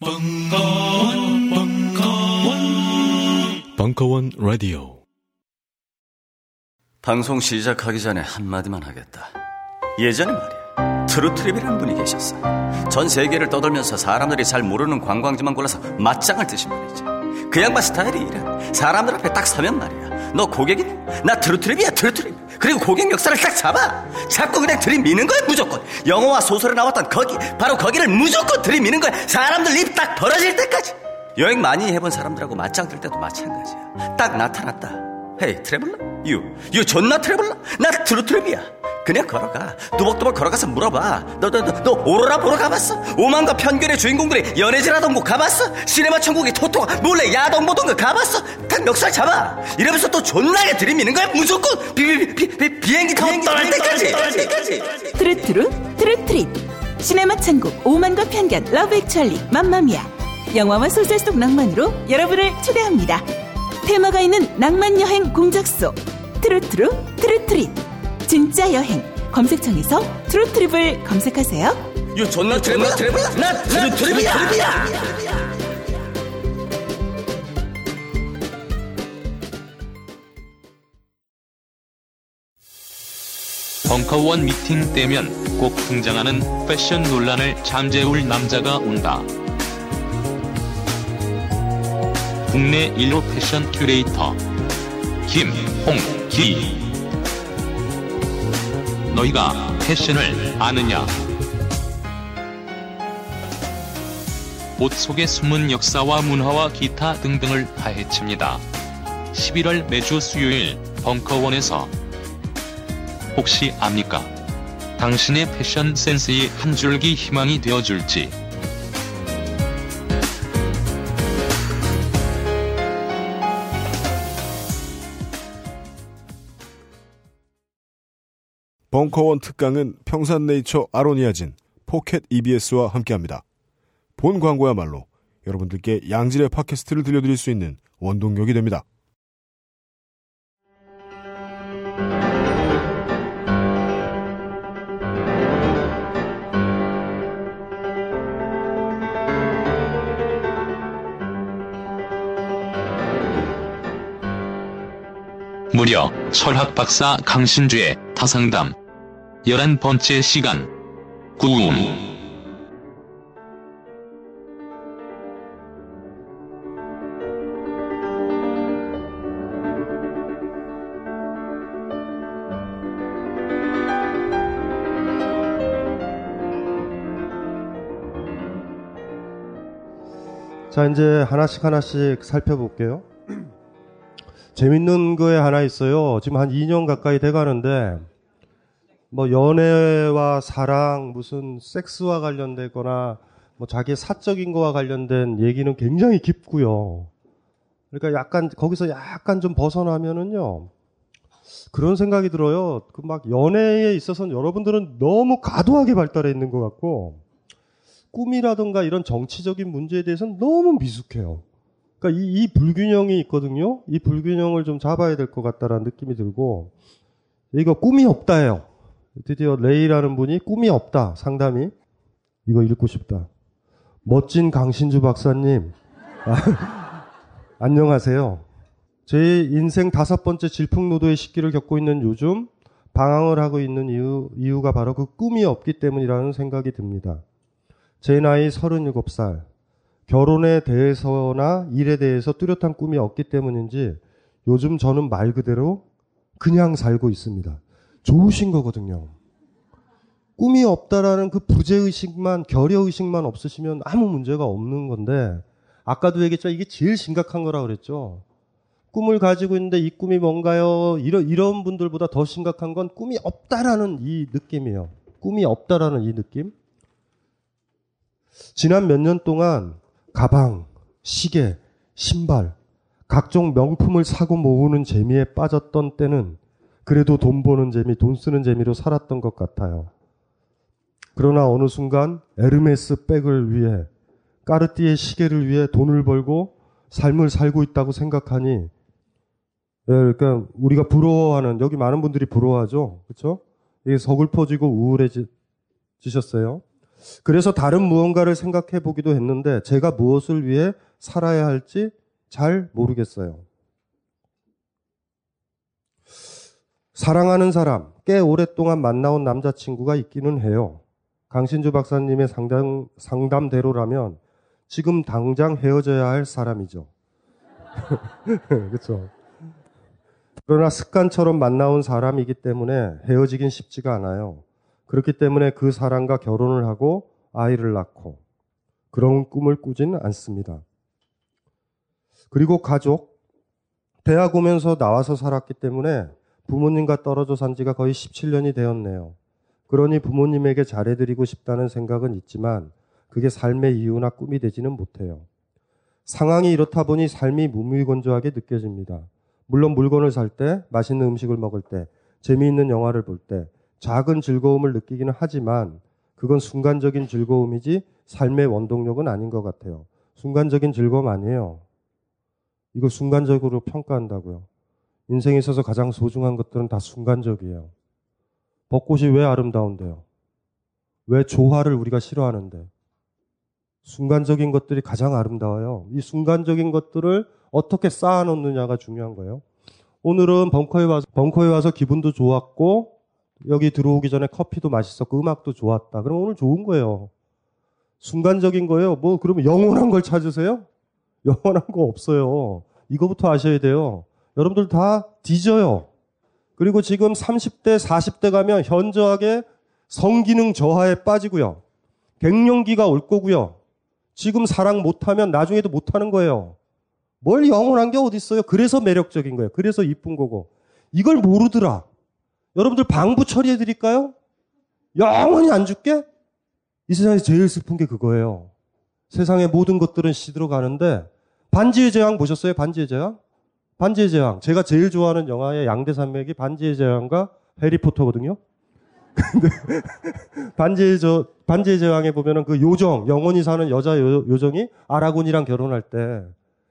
벙커원, 벙커원, 벙커원 라디오. 방송 시작하기 전에 한마디만 하겠다. 예전에 말이야. 트루트립이라는 분이 계셨어. 전 세계를 떠돌면서 사람들이 잘 모르는 관광지만 골라서 맞짱을 뜨신 분이지. 그 양반 스타일이 이래. 사람들 앞에 딱 서면 말이야. 너 고객이냐? 나 트루트립이야, 트루트립. 그리고 고객 멱살을 딱 잡아. 자꾸 그냥 들이미는 거야, 무조건. 영화와 소설에 나왔던 거기, 바로 거기를 무조건 들이미는 거야. 사람들 입 딱 벌어질 때까지. 여행 많이 해본 사람들하고 맞짱 뜰 때도 마찬가지야. 딱 나타났다. Hey, traveler? You, you 존나 traveler? 나 트루트립이야. 그냥 걸어가. 뚜벅뚜벅 걸어가서 물어봐. 너, 너, 너, 너 오로라 보러 가봤어? 오만과 편견의 주인공들이 연애질하던 곳 가봤어? 시네마 천국의 토토가 몰래 야동 보던 곳 가봤어? 딱 멱살 잡아. 이러면서 또 존나게 들이미는 거야. 무조건 비, 비, 비, 비, 비행기 타고 떠날 때까지. 트루트루 트루트립 시네마 천국 오만과 편견 Love Actually 맘마미아 영화와 소설 속 낭만으로 여러분을 초대합니다 테마가 있는 낭만 여행 공작소 트루트루 트루트립 진짜 여행 검색창에서 트루트립을 검색하세요 You 존나 traveler? Traveler? 나 트루트립이야. 벙커원 미팅 때면 꼭 등장하는 패션 논란을 잠재울 남자가 온다. 국내 1호 패션 큐레이터 김홍기 너희가 패션을 아느냐? 옷 속의 숨은 역사와 문화와 기타 등등을 파헤칩니다. 11월 매주 수요일 벙커원에서 혹시 압니까? 당신의 패션 센스의 한 줄기 희망이 되어줄지. 벙커원 특강은 평산네이처 아로니아진, 포켓 EBS와 함께합니다. 본 광고야말로 여러분들께 양질의 팟캐스트를 들려드릴 수 있는 원동력이 됩니다. 무려 철학 박사 강신주의 타상담. 11번째 시간. 구음 자, 이제 하나씩 하나씩 살펴볼게요. 재밌는 거에 하나 있어요. 지금 한 2년 가까이 돼 가는데, 뭐, 연애와 사랑, 무슨 섹스와 관련되거나, 뭐, 자기 사적인 거와 관련된 얘기는 굉장히 깊고요. 그러니까 약간, 거기서 약간 좀 벗어나면은요, 그런 생각이 들어요. 그 막 연애에 있어서는 여러분들은 너무 과도하게 발달해 있는 것 같고, 꿈이라든가 이런 정치적인 문제에 대해서는 너무 미숙해요. 그러니까 이, 이 불균형이 있거든요. 이 불균형을 좀 잡아야 될 것 같다라는 느낌이 들고 이거 꿈이 없다예요. 드디어 레이라는 분이 꿈이 없다 상담이 이거 읽고 싶다. 멋진 강신주 박사님 아, 안녕하세요. 제 인생 다섯 번째 질풍노도의 시기를 겪고 있는 요즘 방황을 하고 있는 이유, 이유가 바로 그 꿈이 없기 때문이라는 생각이 듭니다. 제 나이 37살. 결혼에 대해서나 일에 대해서 뚜렷한 꿈이 없기 때문인지 요즘 저는 말 그대로 그냥 살고 있습니다. 좋으신 거거든요. 꿈이 없다라는 그 부재의식만, 결여의식만 없으시면 아무 문제가 없는 건데, 아까도 얘기했지만 이게 제일 심각한 거라 그랬죠. 꿈을 가지고 있는데 이 꿈이 뭔가요? 이런, 이런 분들보다 더 심각한 건 꿈이 없다라는 이 느낌이에요. 꿈이 없다라는 이 느낌. 지난 몇 년 동안 가방, 시계, 신발, 각종 명품을 사고 모으는 재미에 빠졌던 때는 그래도 돈 버는 재미, 돈 쓰는 재미로 살았던 것 같아요. 그러나 어느 순간 에르메스 백을 위해 까르띠에 시계를 위해 돈을 벌고 삶을 살고 있다고 생각하니 예, 그러니까 우리가 부러워하는 여기 많은 분들이 부러워하죠. 그렇죠? 이게 서글퍼지고 우울해지셨어요. 그래서 다른 무언가를 생각해 보기도 했는데 제가 무엇을 위해 살아야 할지 잘 모르겠어요. 사랑하는 사람, 꽤 오랫동안 만나온 남자친구가 있기는 해요. 강신주 박사님의 상담, 상담대로라면 지금 당장 헤어져야 할 사람이죠. 그렇죠. 그러나 습관처럼 만나온 사람이기 때문에 헤어지긴 쉽지가 않아요. 그렇기 때문에 그 사람과 결혼을 하고 아이를 낳고 그런 꿈을 꾸진 않습니다. 그리고 가족, 대학 오면서 나와서 살았기 때문에 부모님과 떨어져 산 지가 거의 17년이 되었네요. 그러니 부모님에게 잘해드리고 싶다는 생각은 있지만 그게 삶의 이유나 꿈이 되지는 못해요. 상황이 이렇다 보니 삶이 무미건조하게 느껴집니다. 물론 물건을 살 때, 맛있는 음식을 먹을 때, 재미있는 영화를 볼 때, 작은 즐거움을 느끼기는 하지만 그건 순간적인 즐거움이지 삶의 원동력은 아닌 것 같아요. 순간적인 즐거움 아니에요. 이걸 순간적으로 평가한다고요. 인생에 있어서 가장 소중한 것들은 다 순간적이에요. 벚꽃이 왜 아름다운데요? 왜 조화를 우리가 싫어하는데? 순간적인 것들이 가장 아름다워요. 이 순간적인 것들을 어떻게 쌓아놓느냐가 중요한 거예요. 오늘은 벙커에 와서, 벙커에 와서 기분도 좋았고, 여기 들어오기 전에 커피도 맛있었고, 음악도 좋았다. 그럼 오늘 좋은 거예요. 순간적인 거예요. 뭐, 그러면 영원한 걸 찾으세요? 영원한 거 없어요. 이거부터 아셔야 돼요. 여러분들 다 뒤져요. 그리고 지금 30대, 40대 가면 현저하게 성기능 저하에 빠지고요. 갱년기가 올 거고요. 지금 사랑 못하면 나중에도 못하는 거예요. 뭘 영원한 게 어딨어요? 그래서 매력적인 거예요. 그래서 이쁜 거고. 이걸 모르더라. 여러분들 방부 처리해 드릴까요? 영원히 안 줄게? 이 세상에서 제일 슬픈 게 그거예요. 세상의 모든 것들은 시들어 가는데 반지의 제왕 보셨어요? 반지의 제왕? 반지의 제왕. 제가 제일 좋아하는 영화의 양대 산맥이 반지의 제왕과 해리포터거든요. 근데 반지의 저 반지의 제왕에 보면은 그 요정 영원히 사는 여자 요, 요정이 아라곤이랑 결혼할 때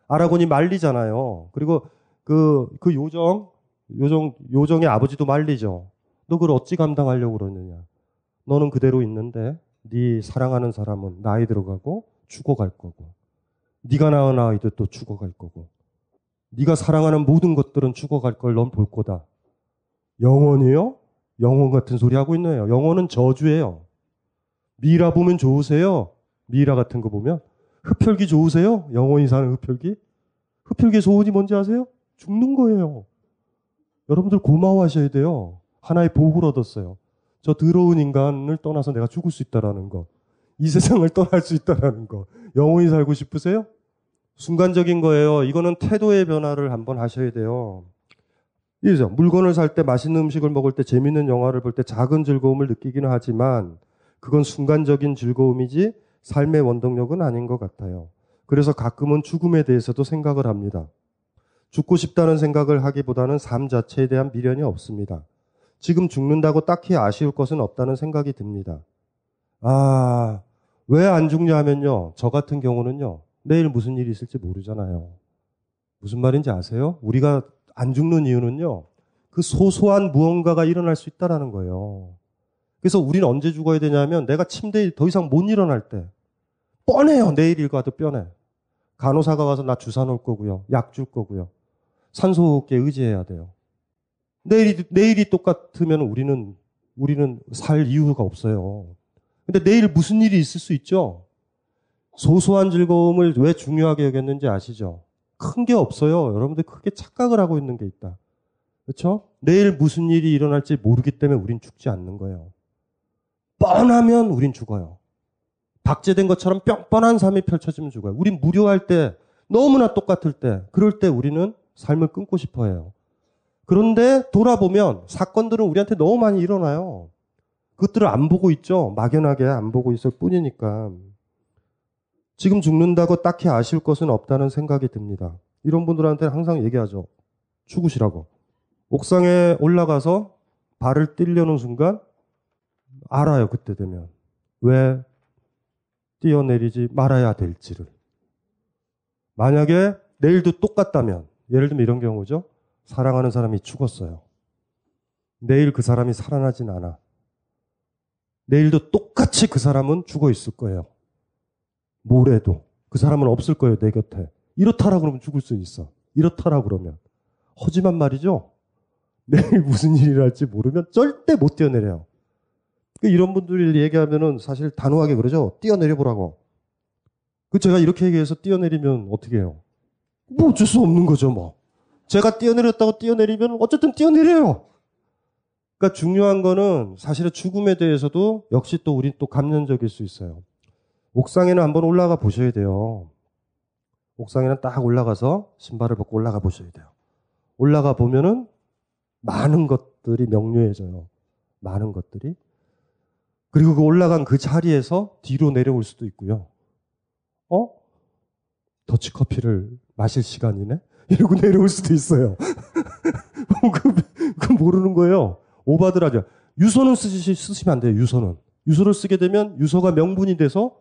아라곤이 말리잖아요. 그리고 그, 그 요정, 요정, 요정의 아버지도 말리죠. 너 그걸 어찌 감당하려고 그러느냐. 너는 그대로 있는데 네 사랑하는 사람은 나이 들어가고 죽어갈 거고 네가 낳은 아이도 또 죽어갈 거고 네가 사랑하는 모든 것들은 죽어갈 걸 넌 볼 거다. 영원이요? 영원 같은 소리 하고 있네요. 영원은 저주예요. 미라 보면 좋으세요? 미라 같은 거 보면 흡혈귀 좋으세요? 영원히 사는 흡혈귀? 흡혈귀의 소원이 뭔지 아세요? 죽는 거예요. 여러분들 고마워하셔야 돼요. 하나의 복을 얻었어요. 저 더러운 인간을 떠나서 내가 죽을 수 있다라는 거. 이 세상을 떠날 수 있다라는 거. 영원히 살고 싶으세요? 순간적인 거예요. 이거는 태도의 변화를 한번 하셔야 돼요. 이죠. 물건을 살 때, 맛있는 음식을 먹을 때, 재밌는 영화를 볼 때 작은 즐거움을 느끼기는 하지만 그건 순간적인 즐거움이지 삶의 원동력은 아닌 것 같아요. 그래서 가끔은 죽음에 대해서도 생각을 합니다. 죽고 싶다는 생각을 하기보다는 삶 자체에 대한 미련이 없습니다. 지금 죽는다고 딱히 아쉬울 것은 없다는 생각이 듭니다. 아, 왜 안 죽냐 하면요. 저 같은 경우는요. 내일 무슨 일이 있을지 모르잖아요. 무슨 말인지 아세요? 우리가 안 죽는 이유는요. 그 소소한 무언가가 일어날 수 있다라는 거예요. 그래서 우리는 언제 죽어야 되냐면 내가 침대에 더 이상 못 일어날 때. 뻔해요. 내일 일과도 뻔해. 간호사가 와서 나 주사 놓을 거고요. 약 줄 거고요. 산소호흡기에 의지해야 돼요. 내일이, 내일이 똑같으면 우리는, 우리는 살 이유가 없어요. 근데 내일 무슨 일이 있을 수 있죠? 소소한 즐거움을 왜 중요하게 여겼는지 아시죠? 큰 게 없어요. 여러분들 크게 착각을 하고 있는 게 있다. 그렇죠? 내일 무슨 일이 일어날지 모르기 때문에 우린 죽지 않는 거예요. 뻔하면 우린 죽어요. 박제된 것처럼 뻔뻔한 삶이 펼쳐지면 죽어요. 우린 무료할 때, 너무나 똑같을 때, 그럴 때 우리는 삶을 끊고 싶어 해요. 그런데 돌아보면 사건들은 우리한테 너무 많이 일어나요. 그것들을 안 보고 있죠. 막연하게 안 보고 있을 뿐이니까. 지금 죽는다고 딱히 아실 것은 없다는 생각이 듭니다. 이런 분들한테 항상 얘기하죠. 죽으시라고. 옥상에 올라가서 발을 뛸려는 순간 알아요. 그때 되면. 왜 뛰어내리지 말아야 될지를. 만약에 내일도 똑같다면, 예를 들면 이런 경우죠. 사랑하는 사람이 죽었어요. 내일 그 사람이 살아나진 않아. 내일도 똑같이 그 사람은 죽어 있을 거예요. 모레도. 그 사람은 없을 거예요, 내 곁에. 이렇다라 그러면 죽을 수 있어. 이렇다라 그러면. 하지만 말이죠. 내일 무슨 일이 날지 모르면 절대 못 뛰어내려요. 그 이런 분들이 얘기하면은 사실 단호하게 그러죠. 뛰어내려 보라고. 그 제가 이렇게 얘기해서 뛰어내리면 어떻게 해요? 뭐 어쩔 수 없는 거죠, 뭐. 제가 뛰어내렸다고 뛰어내리면 어쨌든 뛰어내려요. 그러니까 중요한 거는 사실은 죽음에 대해서도 역시 또 우리 또 감년적일 수 있어요. 옥상에는 한번 올라가 보셔야 돼요. 옥상에는 딱 올라가서 신발을 벗고 올라가 보셔야 돼요. 올라가 보면은 많은 것들이 명료해져요. 많은 것들이. 그리고 그 올라간 그 자리에서 뒤로 내려올 수도 있고요. 어? 더치커피를 마실 시간이네? 이러고 내려올 수도 있어요. 그, 그 모르는 거예요. 오바드라죠. 유서는 쓰시, 쓰시면 안 돼요, 유서는. 유서를 쓰게 되면 유서가 명분이 돼서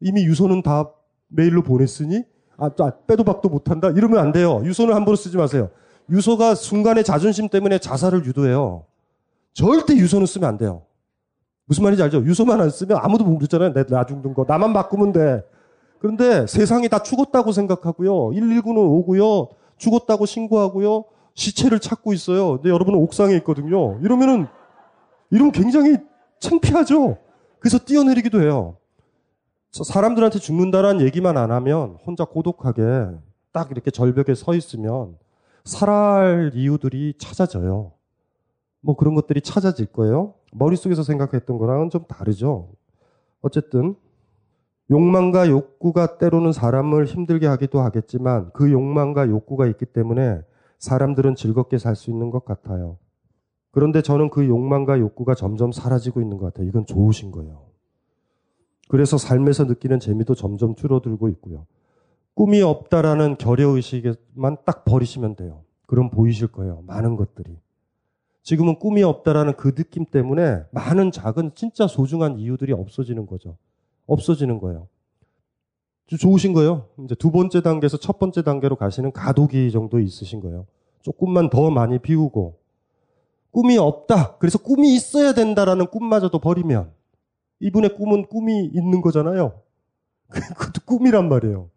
이미 유서는 다 메일로 보냈으니 아, 빼도 박도 못한다? 이러면 안 돼요. 유서는 함부로 쓰지 마세요. 유서가 순간의 자존심 때문에 자살을 유도해요. 절대 유서는 쓰면 안 돼요. 무슨 말인지 알죠? 유서만 안 쓰면 아무도 모르잖아요. 나 죽는 거. 나만 바꾸면 돼. 그런데 세상이 다 죽었다고 생각하고요. 119는 오고요. 죽었다고 신고하고요. 시체를 찾고 있어요. 근데 여러분은 옥상에 있거든요. 이러면은, 이러면 굉장히 창피하죠? 그래서 뛰어내리기도 해요. 사람들한테 죽는다라는 얘기만 안 하면 혼자 고독하게 딱 이렇게 절벽에 서 있으면 살아할 이유들이 찾아져요. 뭐 그런 것들이 찾아질 거예요. 머릿속에서 생각했던 거랑은 좀 다르죠. 어쨌든 욕망과 욕구가 때로는 사람을 힘들게 하기도 하겠지만 그 욕망과 욕구가 있기 때문에 사람들은 즐겁게 살 수 있는 것 같아요. 그런데 저는 그 욕망과 욕구가 점점 사라지고 있는 것 같아요. 이건 좋으신 거예요. 그래서 삶에서 느끼는 재미도 점점 줄어들고 있고요. 꿈이 없다라는 결여의식만 딱 버리시면 돼요. 그럼 보이실 거예요. 많은 것들이. 지금은 꿈이 없다라는 그 느낌 때문에 많은 작은 진짜 소중한 이유들이 없어지는 거죠. 없어지는 거예요. 좋으신 거예요. 이제 두 번째 단계에서 첫 번째 단계로 가시는 가독이 정도 있으신 거예요. 조금만 더 많이 비우고 꿈이 없다. 그래서 꿈이 있어야 된다라는 꿈마저도 버리면 이분의 꿈은 꿈이 있는 거잖아요. 그것도 꿈이란 말이에요.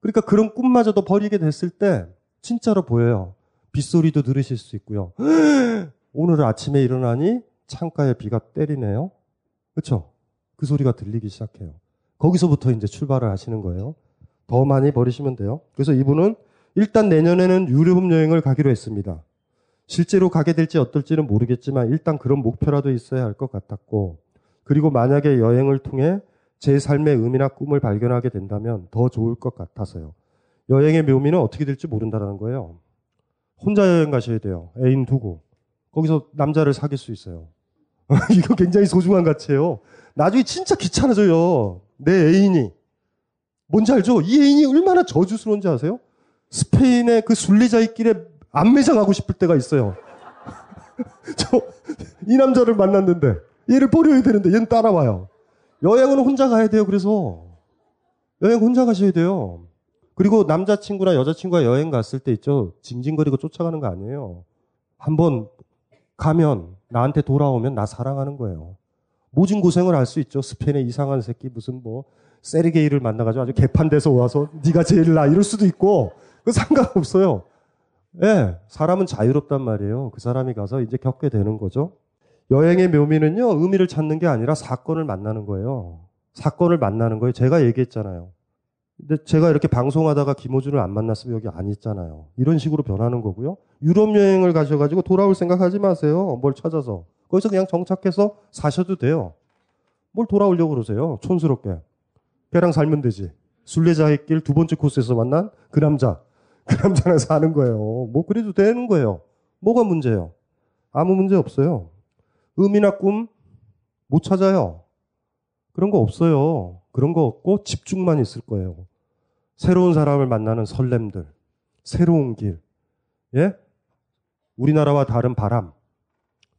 그러니까 그런 꿈마저도 버리게 됐을 때 진짜로 보여요. 빗소리도 들으실 수 있고요. 오늘 아침에 일어나니 창가에 비가 때리네요. 그렇죠? 그 소리가 들리기 시작해요. 거기서부터 이제 출발을 하시는 거예요. 더 많이 버리시면 돼요. 그래서 이분은 일단 내년에는 유럽 여행을 가기로 했습니다. 실제로 가게 될지 어떨지는 모르겠지만 일단 그런 목표라도 있어야 할 것 같았고 그리고 만약에 여행을 통해 제 삶의 의미나 꿈을 발견하게 된다면 더 좋을 것 같아서요. 여행의 묘미는 어떻게 될지 모른다는 거예요. 혼자 여행 가셔야 돼요. 애인 두고. 거기서 남자를 사귈 수 있어요. 이거 굉장히 소중한 가치예요. 나중에 진짜 귀찮아져요. 내 애인이. 뭔지 알죠? 이 애인이 얼마나 저주스러운지 아세요? 스페인의 그 순례자의 길에 안매장하고 싶을 때가 있어요. 저, 이 남자를 만났는데, 얘를 버려야 되는데, 얘는 따라와요. 여행은 혼자 가야 돼요, 그래서. 여행 혼자 가셔야 돼요. 그리고 남자친구나 여자친구가 여행 갔을 때 있죠. 징징거리고 쫓아가는 거 아니에요. 한번 가면, 나한테 돌아오면 나 사랑하는 거예요. 모진 고생을 할 수 있죠. 스페인의 이상한 새끼 무슨 뭐 세르게이를 만나가지고 아주 개판돼서 와서 네가 제일 나 이럴 수도 있고 그 상관없어요. 예, 네, 사람은 자유롭단 말이에요. 그 사람이 가서 이제 겪게 되는 거죠. 여행의 묘미는요, 의미를 찾는 게 아니라 사건을 만나는 거예요. 사건을 만나는 거예요. 제가 얘기했잖아요. 근데 제가 이렇게 방송하다가 김호준을 안 만났으면 여기 안 있잖아요. 이런 식으로 변하는 거고요. 유럽 여행을 가셔가지고 돌아올 생각 하지 마세요. 뭘 찾아서. 거기서 그냥 정착해서 사셔도 돼요. 뭘 돌아오려고 그러세요? 촌스럽게. 걔랑 살면 되지. 순례자의 길 두 번째 코스에서 만난 그 남자. 그 남자랑 사는 거예요. 뭐 그래도 되는 거예요. 뭐가 문제예요? 아무 문제 없어요. 의미나 꿈 못 찾아요. 그런 거 없어요. 그런 거 없고 집중만 있을 거예요. 새로운 사람을 만나는 설렘들, 새로운 길, 예? 우리나라와 다른 바람,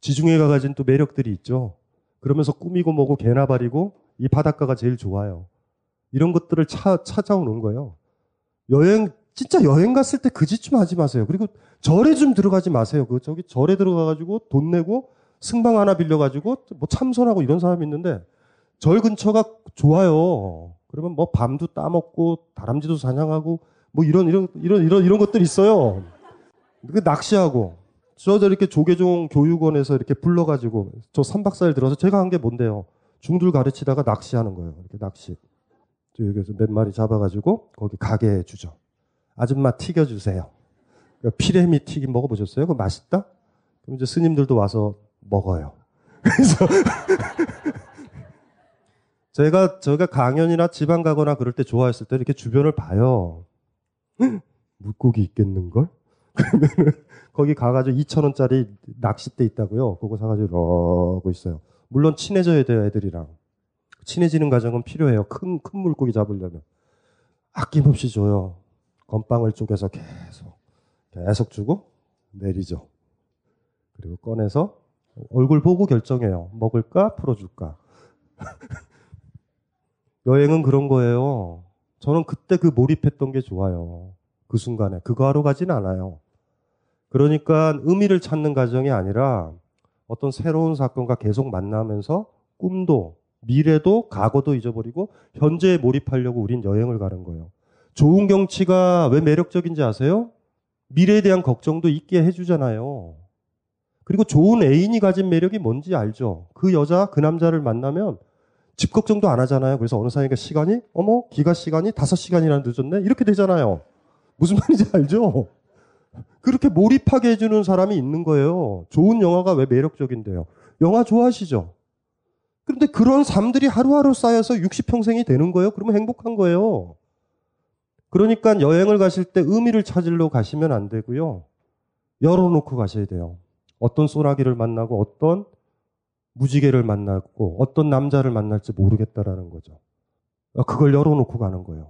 지중해가 가진 또 매력들이 있죠. 그러면서 꾸미고 뭐고 개나 버리고 이 바닷가가 제일 좋아요. 이런 것들을 차, 찾아오는 거예요. 여행, 진짜 여행 갔을 때 그 짓 좀 하지 마세요. 그리고 절에 좀 들어가지 마세요. 그 저기 절에 들어가가지고 돈 내고 승방 하나 빌려가지고 뭐 참선하고 이런 사람이 있는데 절 근처가 좋아요. 그러면 뭐 밤도 따먹고 다람쥐도 사냥하고 뭐 이런 이런 이런 이런 이런 것들 있어요. 그 낚시하고 저도 이렇게 조계종 교육원에서 이렇게 불러가지고 저 3박 4일 들어서 제가 한 게 뭔데요. 중들 가르치다가 낚시하는 거예요. 이렇게 낚시. 저 여기서 몇 마리 잡아가지고 거기 가게에 주죠. 아줌마 튀겨주세요. 피레미 튀김 먹어보셨어요? 그거 맛있다? 그럼 이제 스님들도 와서 먹어요. 그래서 제가 제가 강연이나 지방 가거나 그럴 때 좋아했을 때 이렇게 주변을 봐요. 물고기 있겠는걸? 그러면 거기 가가지고 2천 원짜리 낚싯대 있다고요. 그거 사가지고 이러고 있어요. 물론 친해져야 돼요, 애들이랑. 친해지는 과정은 필요해요. 큰, 큰 물고기 잡으려면. 아낌없이 줘요. 건빵을 쪼개서 계속, 계속 주고 내리죠. 그리고 꺼내서 얼굴 보고 결정해요. 먹을까? 풀어줄까? 여행은 그런 거예요. 저는 그때 그 몰입했던 게 좋아요. 그 순간에. 그거 하러 가진 않아요. 그러니까 의미를 찾는 과정이 아니라 어떤 새로운 사건과 계속 만나면서 꿈도 미래도 과거도 잊어버리고 현재에 몰입하려고 우린 여행을 가는 거예요. 좋은 경치가 왜 매력적인지 아세요? 미래에 대한 걱정도 있게 해주잖아요. 그리고 좋은 애인이 가진 매력이 뭔지 알죠? 그 여자, 그 남자를 만나면 집 걱정도 안 하잖아요. 그래서 어느 사이가 시간이, 어머, 기가 시간이 다섯 시간이나 늦었네? 이렇게 되잖아요. 무슨 말인지 알죠? 그렇게 몰입하게 해주는 사람이 있는 거예요. 좋은 영화가 왜 매력적인데요? 영화 좋아하시죠? 그런데 그런 삶들이 하루하루 쌓여서 60평생이 되는 거예요? 그러면 행복한 거예요. 그러니까 여행을 가실 때 의미를 찾으러 가시면 안 되고요. 열어놓고 가셔야 돼요. 어떤 소나기를 만나고 어떤 무지개를 만나고 어떤 남자를 만날지 모르겠다라는 거죠. 그걸 열어놓고 가는 거예요.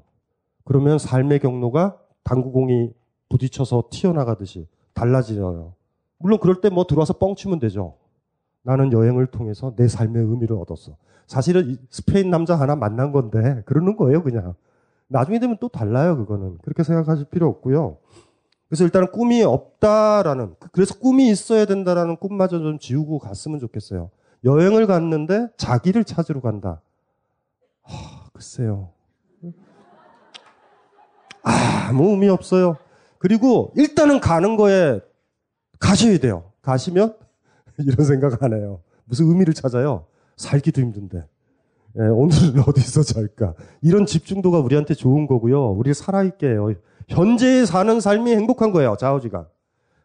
그러면 삶의 경로가 당구공이 부딪혀서 튀어나가듯이 달라져요. 물론 그럴 때 뭐 들어와서 뻥치면 되죠. 나는 여행을 통해서 내 삶의 의미를 얻었어. 사실은 스페인 남자 하나 만난 건데 그러는 거예요, 그냥. 나중에 되면 또 달라요, 그거는. 그렇게 생각하실 필요 없고요. 그래서 일단은 꿈이 없다라는, 그래서 꿈이 있어야 된다라는 꿈마저 좀 지우고 갔으면 좋겠어요. 여행을 갔는데 자기를 찾으러 간다. 하, 글쎄요. 아무 의미 없어요. 그리고 일단은 가는 거에 가셔야 돼요. 가시면 이런 생각 안 해요. 무슨 의미를 찾아요? 살기도 힘든데. 예, 오늘은 어디서 잘까? 이런 집중도가 우리한테 좋은 거고요. 우리 살아있게 해요. 현재에 사는 삶이 행복한 거예요. 좌우지가.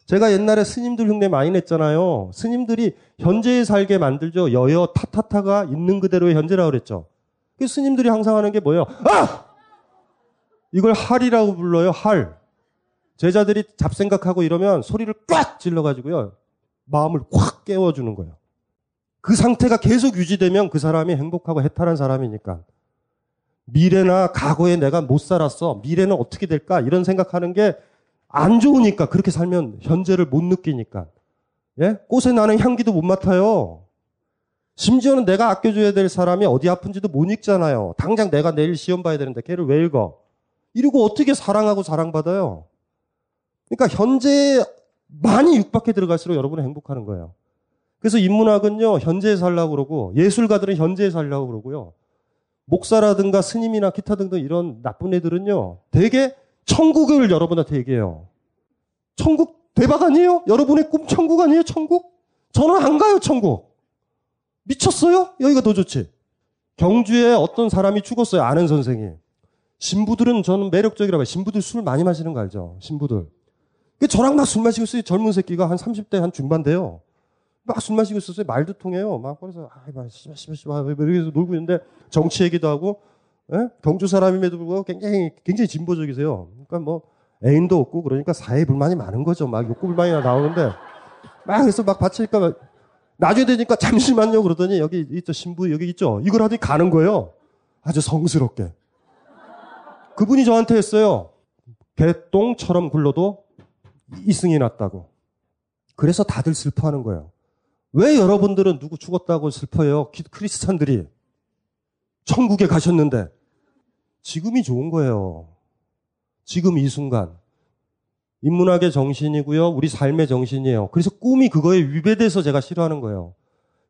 제가 옛날에 스님들 흉내 많이 냈잖아요. 스님들이 현재에 살게 만들죠. 여여 타타타가 있는 그대로의 현재라고 그랬죠. 그 스님들이 항상 하는 게 뭐예요? 아! 이걸 할이라고 불러요. 할. 제자들이 잡생각하고 이러면 소리를 꽉 질러가지고요. 마음을 꽉 깨워주는 거예요. 그 상태가 계속 유지되면 그 사람이 행복하고 해탈한 사람이니까. 미래나 과거에 내가 못 살았어. 미래는 어떻게 될까? 이런 생각하는 게 안 좋으니까 그렇게 살면 현재를 못 느끼니까. 예? 꽃에 나는 향기도 못 맡아요. 심지어는 내가 아껴줘야 될 사람이 어디 아픈지도 못 읽잖아요. 당장 내가 내일 시험 봐야 되는데 걔를 왜 읽어? 이러고 어떻게 사랑하고 사랑받아요? 그러니까 현재에 많이 육박해 들어갈수록 여러분은 행복하는 거예요. 그래서 인문학은요, 현재에 살라고 그러고, 예술가들은 현재에 살라고 그러고요. 목사라든가 스님이나 기타 등등 이런 나쁜 애들은요, 되게 천국을 여러분한테 얘기해요. 천국 대박 아니에요? 여러분의 꿈 천국 아니에요? 천국? 저는 안 가요, 천국. 미쳤어요? 여기가 더 좋지. 경주에 어떤 사람이 죽었어요, 아는 선생이. 신부들은 저는 매력적이라고 해요. 신부들 술 많이 마시는 거 알죠? 신부들. 저랑 막 술 마시고 있어요. 젊은 새끼가 한 30대 한 중반 돼요. 막 술 마시고 있었어요. 말도 통해요. 막 그래서 막 씨발 씨발 씨발 이렇게 놀고 있는데 정치 얘기도 하고 예? 경주 사람임에도 불구하고 굉장히 굉장히 진보적이세요. 그러니까 뭐 애인도 없고 그러니까 사회 불만이 많은 거죠. 막 욕구 불만이 나오는데 막 그래서 막 바치니까 나중에 되니까 잠시만요 그러더니 여기 있죠 신부 여기 있죠. 이걸 하더니 가는 거예요. 아주 성스럽게. 그분이 저한테 했어요. 개똥처럼 굴러도 이승이 났다고. 그래서 다들 슬퍼하는 거예요. 왜 여러분들은 누구 죽었다고 슬퍼해요? 크리스찬들이. 천국에 가셨는데. 지금이 좋은 거예요. 지금 이 순간. 인문학의 정신이고요. 우리 삶의 정신이에요. 그래서 꿈이 그거에 위배돼서 제가 싫어하는 거예요.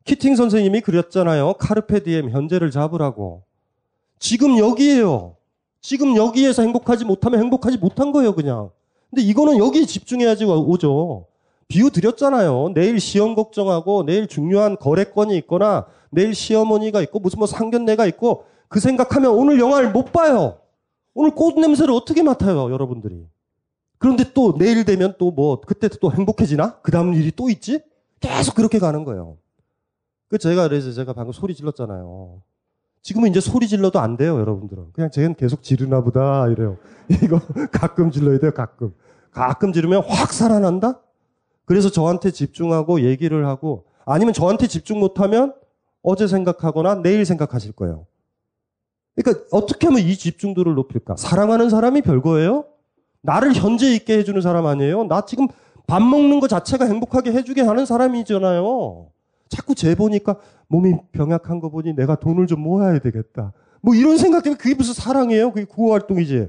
키팅 선생님이 그렸잖아요. 카르페 디엠 현재를 잡으라고. 지금 여기에요. 지금 여기에서 행복하지 못하면 행복하지 못한 거예요, 그냥. 근데 이거는 여기에 집중해야지 오죠. 비유 드렸잖아요. 내일 시험 걱정하고 내일 중요한 거래권이 있거나 내일 시어머니가 있고 무슨 뭐 상견례가 있고 그 생각하면 오늘 영화를 못 봐요. 오늘 꽃 냄새를 어떻게 맡아요, 여러분들이. 그런데 또 내일 되면 또 뭐 그때 또 행복해지나? 그 다음 일이 또 있지? 계속 그렇게 가는 거예요. 그 제가 그래서 제가 방금 소리 질렀잖아요. 지금은 이제 소리 질러도 안 돼요, 여러분들은. 그냥 쟤는 계속 지르나 보다 이래요. 이거 가끔 질러야 돼요, 가끔. 가끔 지르면 확 살아난다? 그래서 저한테 집중하고 얘기를 하고 아니면 저한테 집중 못하면 어제 생각하거나 내일 생각하실 거예요. 그러니까 어떻게 하면 이 집중도를 높일까? 사랑하는 사람이 별거예요? 나를 현재 있게 해주는 사람 아니에요? 나 지금 밥 먹는 것 자체가 행복하게 해주게 하는 사람이잖아요. 자꾸 재 보니까 몸이 병약한 거 보니 내가 돈을 좀 모아야 되겠다. 뭐 이런 생각 때문에 그게 무슨 사랑이에요? 그게 구호 활동이지.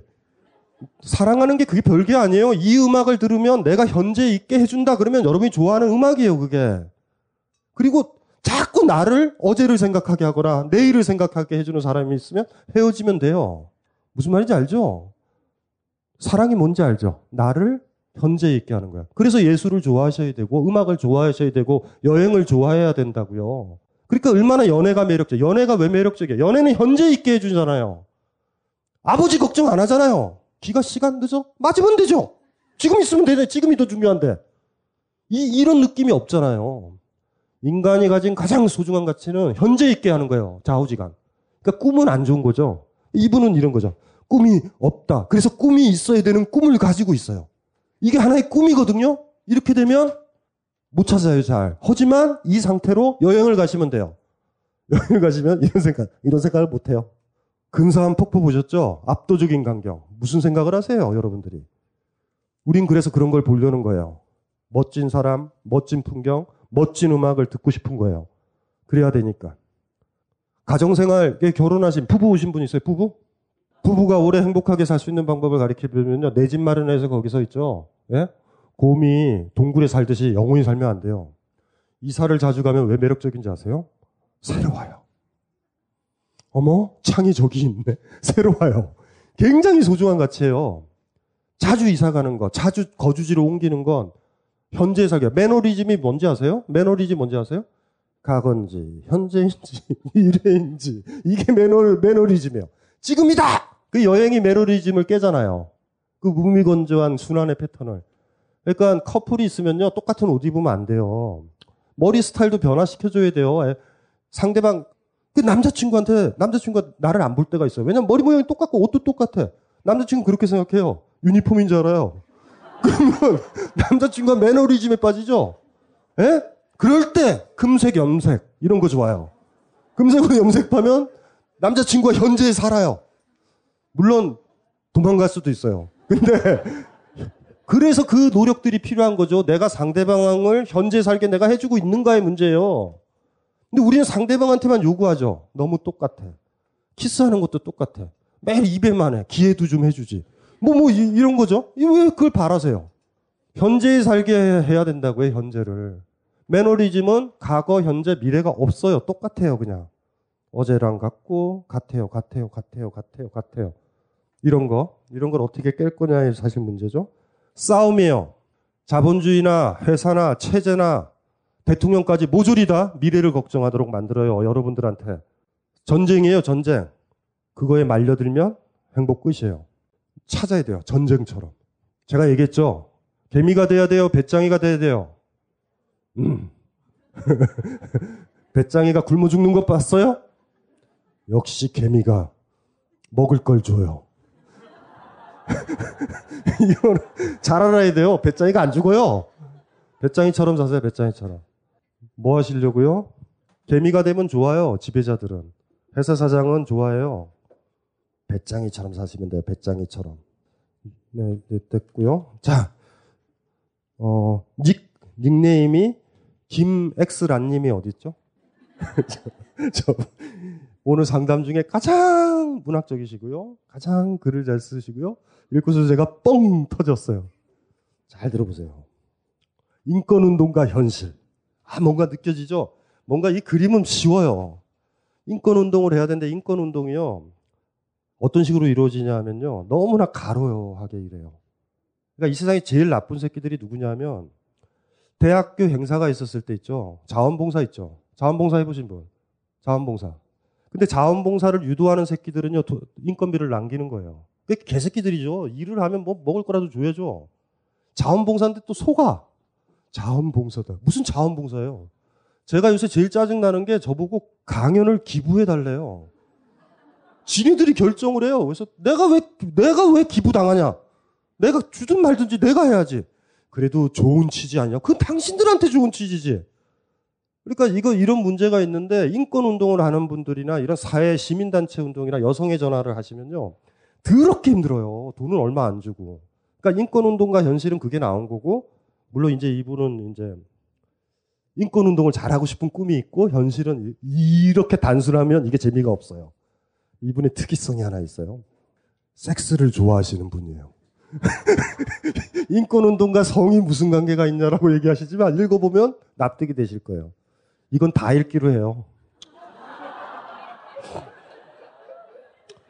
사랑하는 게 그게 별게 아니에요. 이 음악을 들으면 내가 현재 있게 해준다 그러면 여러분이 좋아하는 음악이에요, 그게. 그리고 자꾸 나를 어제를 생각하게 하거나 내일을 생각하게 해주는 사람이 있으면 헤어지면 돼요. 무슨 말인지 알죠? 사랑이 뭔지 알죠? 나를 현재 있게 하는 거야. 그래서 예술을 좋아하셔야 되고 음악을 좋아하셔야 되고 여행을 좋아해야 된다고요. 그러니까 얼마나 연애가 매력적. 연애가 왜 매력적이야? 연애는 현재 있게 해주잖아요. 아버지 걱정 안 하잖아요. 기가 시간 늦어? 맞으면 되죠. 지금 있으면 되네. 지금이 더 중요한데. 이, 이런 느낌이 없잖아요. 인간이 가진 가장 소중한 가치는 현재 있게 하는 거예요. 좌우지간. 그러니까 꿈은 안 좋은 거죠. 이분은 이런 거죠. 꿈이 없다. 그래서 꿈이 있어야 되는 꿈을 가지고 있어요. 이게 하나의 꿈이거든요. 이렇게 되면 못 찾아요, 잘. 하지만 이 상태로 여행을 가시면 돼요. 여행을 가시면 이런 생각, 이런 생각을 못 해요. 근사한 폭포 보셨죠? 압도적인 광경. 무슨 생각을 하세요, 여러분들이? 우린 그래서 그런 걸 보려는 거예요. 멋진 사람, 멋진 풍경, 멋진 음악을 듣고 싶은 거예요. 그래야 되니까. 가정생활에 결혼하신 부부 오신 분 있어요? 부부? 부부가 오래 행복하게 살 수 있는 방법을 가르치려면요. 내 집 마련해서 거기서 있죠. 예? 곰이 동굴에 살듯이 영원히 살면 안 돼요. 이사를 자주 가면 왜 매력적인지 아세요? 새로워요. 어머, 창이 저기 있네. 새로워요. 굉장히 소중한 가치예요. 자주 이사 가는 거, 자주 거주지로 옮기는 건 현재 살기. 매너리즘이 뭔지 아세요? 매너리즘 뭔지 아세요? 과거인지, 현재인지, 미래인지. 이게 매너, 매너리즘이에요. 지금이다! 그 여행이 매너리즘을 깨잖아요. 그 무미건조한 순환의 패턴을. 그러니까 커플이 있으면요, 똑같은 옷 입으면 안 돼요. 머리 스타일도 변화시켜줘야 돼요. 상대방, 그 남자친구한테, 남자친구가 나를 안 볼 때가 있어요. 왜냐면 머리 모양이 똑같고 옷도 똑같아. 남자친구 그렇게 생각해요. 유니폼인 줄 알아요. 그러면 남자친구가 매너리즘에 빠지죠? 예? 그럴 때 금색, 염색 이런 거 좋아요. 금색으로 염색하면 남자친구가 현재에 살아요. 물론 도망갈 수도 있어요. 근데 그래서 그 노력들이 필요한 거죠. 내가 상대방을 현재 살게 내가 해주고 있는가의 문제예요. 근데 우리는 상대방한테만 요구하죠. 너무 똑같아. 키스하는 것도 똑같아. 매일 입에만 해. 기회도 좀 해주지. 뭐, 뭐, 이, 런 거죠? 왜 그걸 바라세요? 현재에 살게 해야 된다고요, 현재를. 매너리즘은 과거, 현재, 미래가 없어요. 똑같아요, 그냥. 어제랑 같고, 같아요, 같아요, 같아요, 같아요, 같아요. 이런 거. 이런 걸 어떻게 깰 거냐에 사실 문제죠. 싸움이에요. 자본주의나 회사나 체제나 대통령까지 모조리 다 미래를 걱정하도록 만들어요. 여러분들한테. 전쟁이에요, 전쟁. 그거에 말려들면 행복 끝이에요. 찾아야 돼요. 전쟁처럼. 제가 얘기했죠. 개미가 돼야 돼요. 배짱이가 돼야 돼요. 음. 배짱이가 굶어 죽는 것 봤어요? 역시 개미가 먹을 걸 줘요. 이건 잘 알아야 돼요. 배짱이가 안 죽어요. 배짱이처럼 사세요. 배짱이처럼. 뭐 하시려고요? 개미가 되면 좋아요. 지배자들은. 회사 사장은 좋아해요. 배짱이처럼 사시면 돼요. 배짱이처럼. 네, 네 됐고요. 자, 어, 닉, 닉네임이 김엑스란님이 어딨죠? 저, 저, 오늘 상담 중에 가장 문학적이시고요. 가장 글을 잘 쓰시고요. 읽고서 제가 뻥 터졌어요. 잘 들어보세요. 인권운동과 현실. 아, 뭔가 느껴지죠? 뭔가 이 그림은 쉬워요. 인권운동을 해야 되는데 인권운동이요. 어떤 식으로 이루어지냐 하면요. 너무나 가로하게 이래요. 그러니까 이 세상에 제일 나쁜 새끼들이 누구냐면 대학교 행사가 있었을 때 있죠. 자원봉사 있죠. 자원봉사 해보신 분. 자원봉사. 근데 자원봉사를 유도하는 새끼들은요, 인건비를 남기는 거예요. 그 개새끼들이죠. 일을 하면 뭐 먹을 거라도 줘야죠. 자원봉사인데 또 속아. 자원봉사다. 무슨 자원봉사예요? 제가 요새 제일 짜증나는 게 저보고 강연을 기부해 달래요. 지네들이 결정을 해요. 그래서 내가 왜, 내가 왜 기부당하냐? 내가 주든 말든지 내가 해야지. 그래도 좋은 취지 아니야? 그건 당신들한테 좋은 취지지. 그러니까 이거 이런 문제가 있는데 인권 운동을 하는 분들이나 이런 사회 시민 단체 운동이나 여성의 전화를 하시면요. 더럽게 힘들어요. 돈은 얼마 안 주고. 그러니까 인권 운동과 현실은 그게 나온 거고 물론 이제 이분은 이제 인권 운동을 잘하고 싶은 꿈이 있고 현실은 이렇게 단순하면 이게 재미가 없어요. 이분의 특이성이 하나 있어요. 섹스를 좋아하시는 분이에요. 인권운동과 성이 무슨 관계가 있냐라고 얘기하시지만 읽어보면 납득이 되실 거예요. 이건 다 읽기로 해요.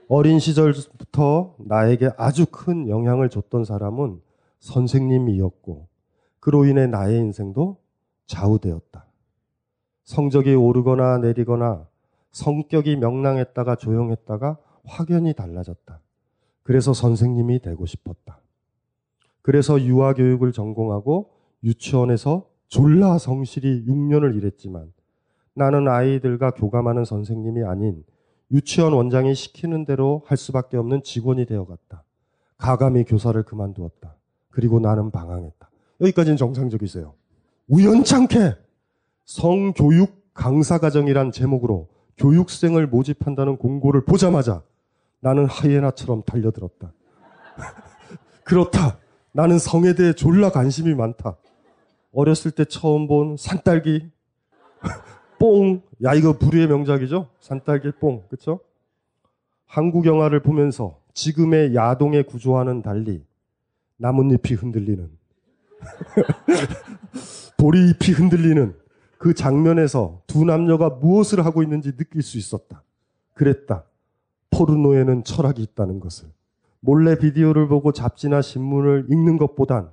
어린 시절부터 나에게 아주 큰 영향을 줬던 사람은 선생님이었고, 그로 인해 나의 인생도 좌우되었다. 성적이 오르거나 내리거나 성격이 명랑했다가 조용했다가 확연히 달라졌다. 그래서 선생님이 되고 싶었다. 그래서 유아교육을 전공하고 유치원에서 졸라 성실히 6년을 일했지만 나는 아이들과 교감하는 선생님이 아닌 유치원 원장이 시키는 대로 할 수밖에 없는 직원이 되어갔다. 가감히 교사를 그만두었다. 그리고 나는 방황했다. 여기까지는 정상적이세요. 우연찮게 성교육 강사과정이란 제목으로 교육생을 모집한다는 공고를 보자마자 나는 하이에나처럼 달려들었다. 그렇다. 나는 성에 대해 졸라 관심이 많다. 어렸을 때 처음 본 산딸기, 뽕. 야, 이거 불의의 명작이죠? 산딸기 뽕. 그쵸? 한국 영화를 보면서 지금의 야동의 구조와는 달리 나뭇잎이 흔들리는, 보리잎이 흔들리는 그 장면에서 두 남녀가 무엇을 하고 있는지 느낄 수 있었다. 그랬다. 포르노에는 철학이 있다는 것을. 몰래 비디오를 보고 잡지나 신문을 읽는 것보단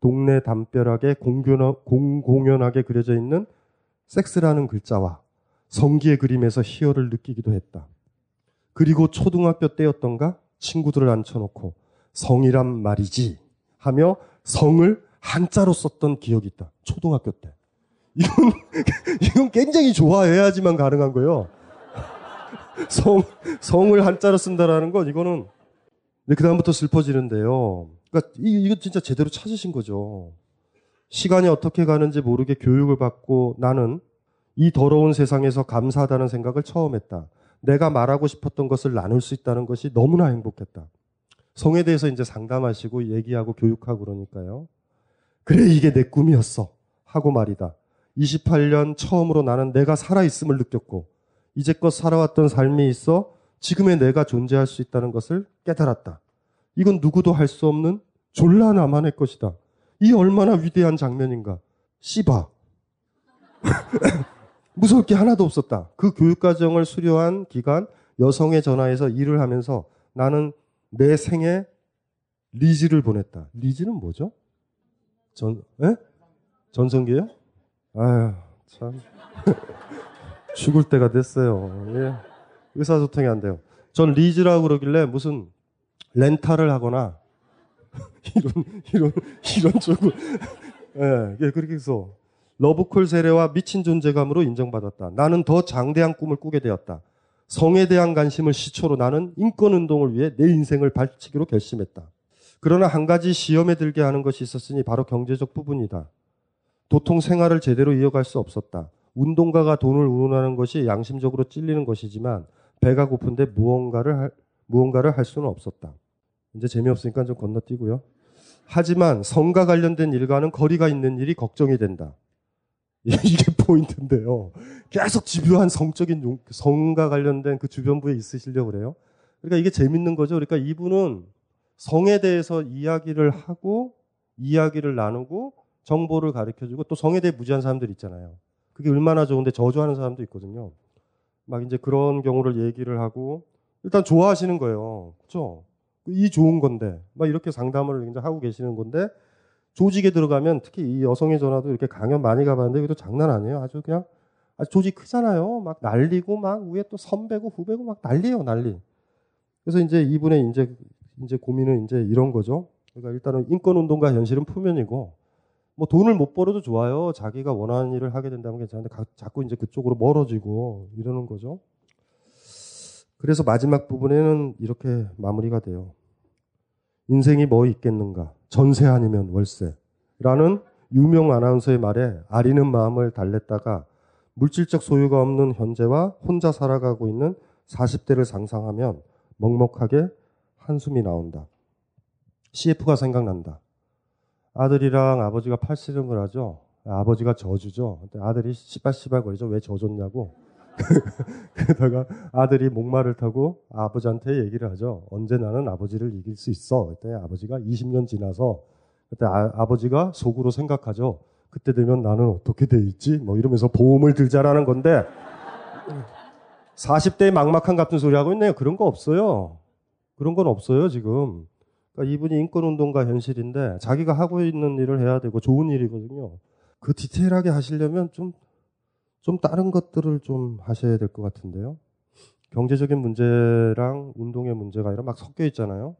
동네 담벼락에 공공연하게 그려져 있는 섹스라는 글자와 성기의 그림에서 희열을 느끼기도 했다. 그리고 초등학교 때였던가 친구들을 앉혀놓고 성이란 말이지 하며 성을 한자로 썼던 기억이 있다. 초등학교 때. 이건, 이건 굉장히 좋아해야지만 가능한 거예요. 성, 성을 한자로 쓴다라는 건 이거는 그 다음부터 슬퍼지는데요. 그러니까 이, 이거 진짜 제대로 찾으신 거죠. 시간이 어떻게 가는지 모르게 교육을 받고 나는 이 더러운 세상에서 감사하다는 생각을 처음 했다. 내가 말하고 싶었던 것을 나눌 수 있다는 것이 너무나 행복했다. 성에 대해서 이제 상담하시고 얘기하고 교육하고 그러니까요. 그래, 이게 내 꿈이었어. 하고 말이다. 28년 처음으로 나는 내가 살아있음을 느꼈고, 이제껏 살아왔던 삶이 있어 지금의 내가 존재할 수 있다는 것을 깨달았다. 이건 누구도 할 수 없는 졸라 나만의 것이다. 이 얼마나 위대한 장면인가. 씨바. 무서울 게 하나도 없었다. 그 교육과정을 수료한 기간 여성의 전화에서 일을 하면서 나는 내 생애 리즈를 보냈다. 리즈는 뭐죠? 전, 예? 전성기요? 아유, 참. 죽을 때가 됐어요. 예. 의사소통이 안 돼요. 전 리즈라고 그러길래 무슨 렌탈을 하거나 이런 이런 이런 쪽을 예, 예 그렇게 해서 러브콜 세례와 미친 존재감으로 인정받았다. 나는 더 장대한 꿈을 꾸게 되었다. 성에 대한 관심을 시초로 나는 인권 운동을 위해 내 인생을 바치기로 결심했다. 그러나 한 가지 시험에 들게 하는 것이 있었으니 바로 경제적 부분이다. 도통 생활을 제대로 이어갈 수 없었다. 운동가가 돈을 운운하는 것이 양심적으로 찔리는 것이지만 배가 고픈데 무언가를 할, 무언가를 할 수는 없었다. 이제 재미없으니까 좀 건너뛰고요. 하지만 성과 관련된 일과는 거리가 있는 일이 걱정이 된다. 이게 포인트인데요. 계속 집요한 성적인 성과 관련된 그 주변부에 있으시려고 그래요. 그러니까 이게 재밌는 거죠. 그러니까 이분은 성에 대해서 이야기를 하고 이야기를 나누고 정보를 가르쳐 주고 또 성에 대해 무지한 사람들 있잖아요. 그게 얼마나 좋은데 저주하는 사람도 있거든요. 막 이제 그런 경우를 얘기를 하고 일단 좋아하시는 거예요. 그렇죠? 이 좋은 건데 막 이렇게 상담을 이제 하고 계시는 건데 조직에 들어가면 특히 이 여성의 전화도 이렇게 강연 많이 가봤는데 이것도 장난 아니에요. 아주 그냥 아주 조직 크잖아요. 막 날리고 막 위에 또 선배고 후배고 막 난리예요, 난리. 그래서 이제 이분의 이제 이제 고민은 이제 이런 거죠. 그러니까 일단은 인권 운동과 현실은 표면이고 뭐 돈을 못 벌어도 좋아요. 자기가 원하는 일을 하게 된다면 괜찮은데 가, 자꾸 이제 그쪽으로 멀어지고 이러는 거죠. 그래서 마지막 부분에는 이렇게 마무리가 돼요. 인생이 뭐 있겠는가? 전세 아니면 월세. 라는 유명 아나운서의 말에 아리는 마음을 달랬다가 물질적 소유가 없는 현재와 혼자 살아가고 있는 40대를 상상하면 먹먹하게 한숨이 나온다. CF가 생각난다. 아들이랑 아버지가 팔씨름을 하죠. 아버지가 저주죠. 아들이 씨발씨발 거리죠. 왜 저줬냐고. 그러다가 아들이 목마를 타고 아버지한테 얘기를 하죠. 언제 나는 아버지를 이길 수 있어. 그때 아버지가 20년 지나서 그때 아, 버지가 속으로 생각하죠. 그때 되면 나는 어떻게 돼 있지? 뭐 이러면서 보험을 들자라는 건데 40대에 막막한 같은 소리 하고 있네요. 그런 거 없어요. 그런 건 없어요, 지금. 그러니까 이분이 인권운동가 현실인데 자기가 하고 있는 일을 해야 되고 좋은 일이거든요. 그 디테일하게 하시려면 좀, 좀 다른 것들을 좀 하셔야 될 것 같은데요. 경제적인 문제랑 운동의 문제가 아니라 막 섞여 있잖아요.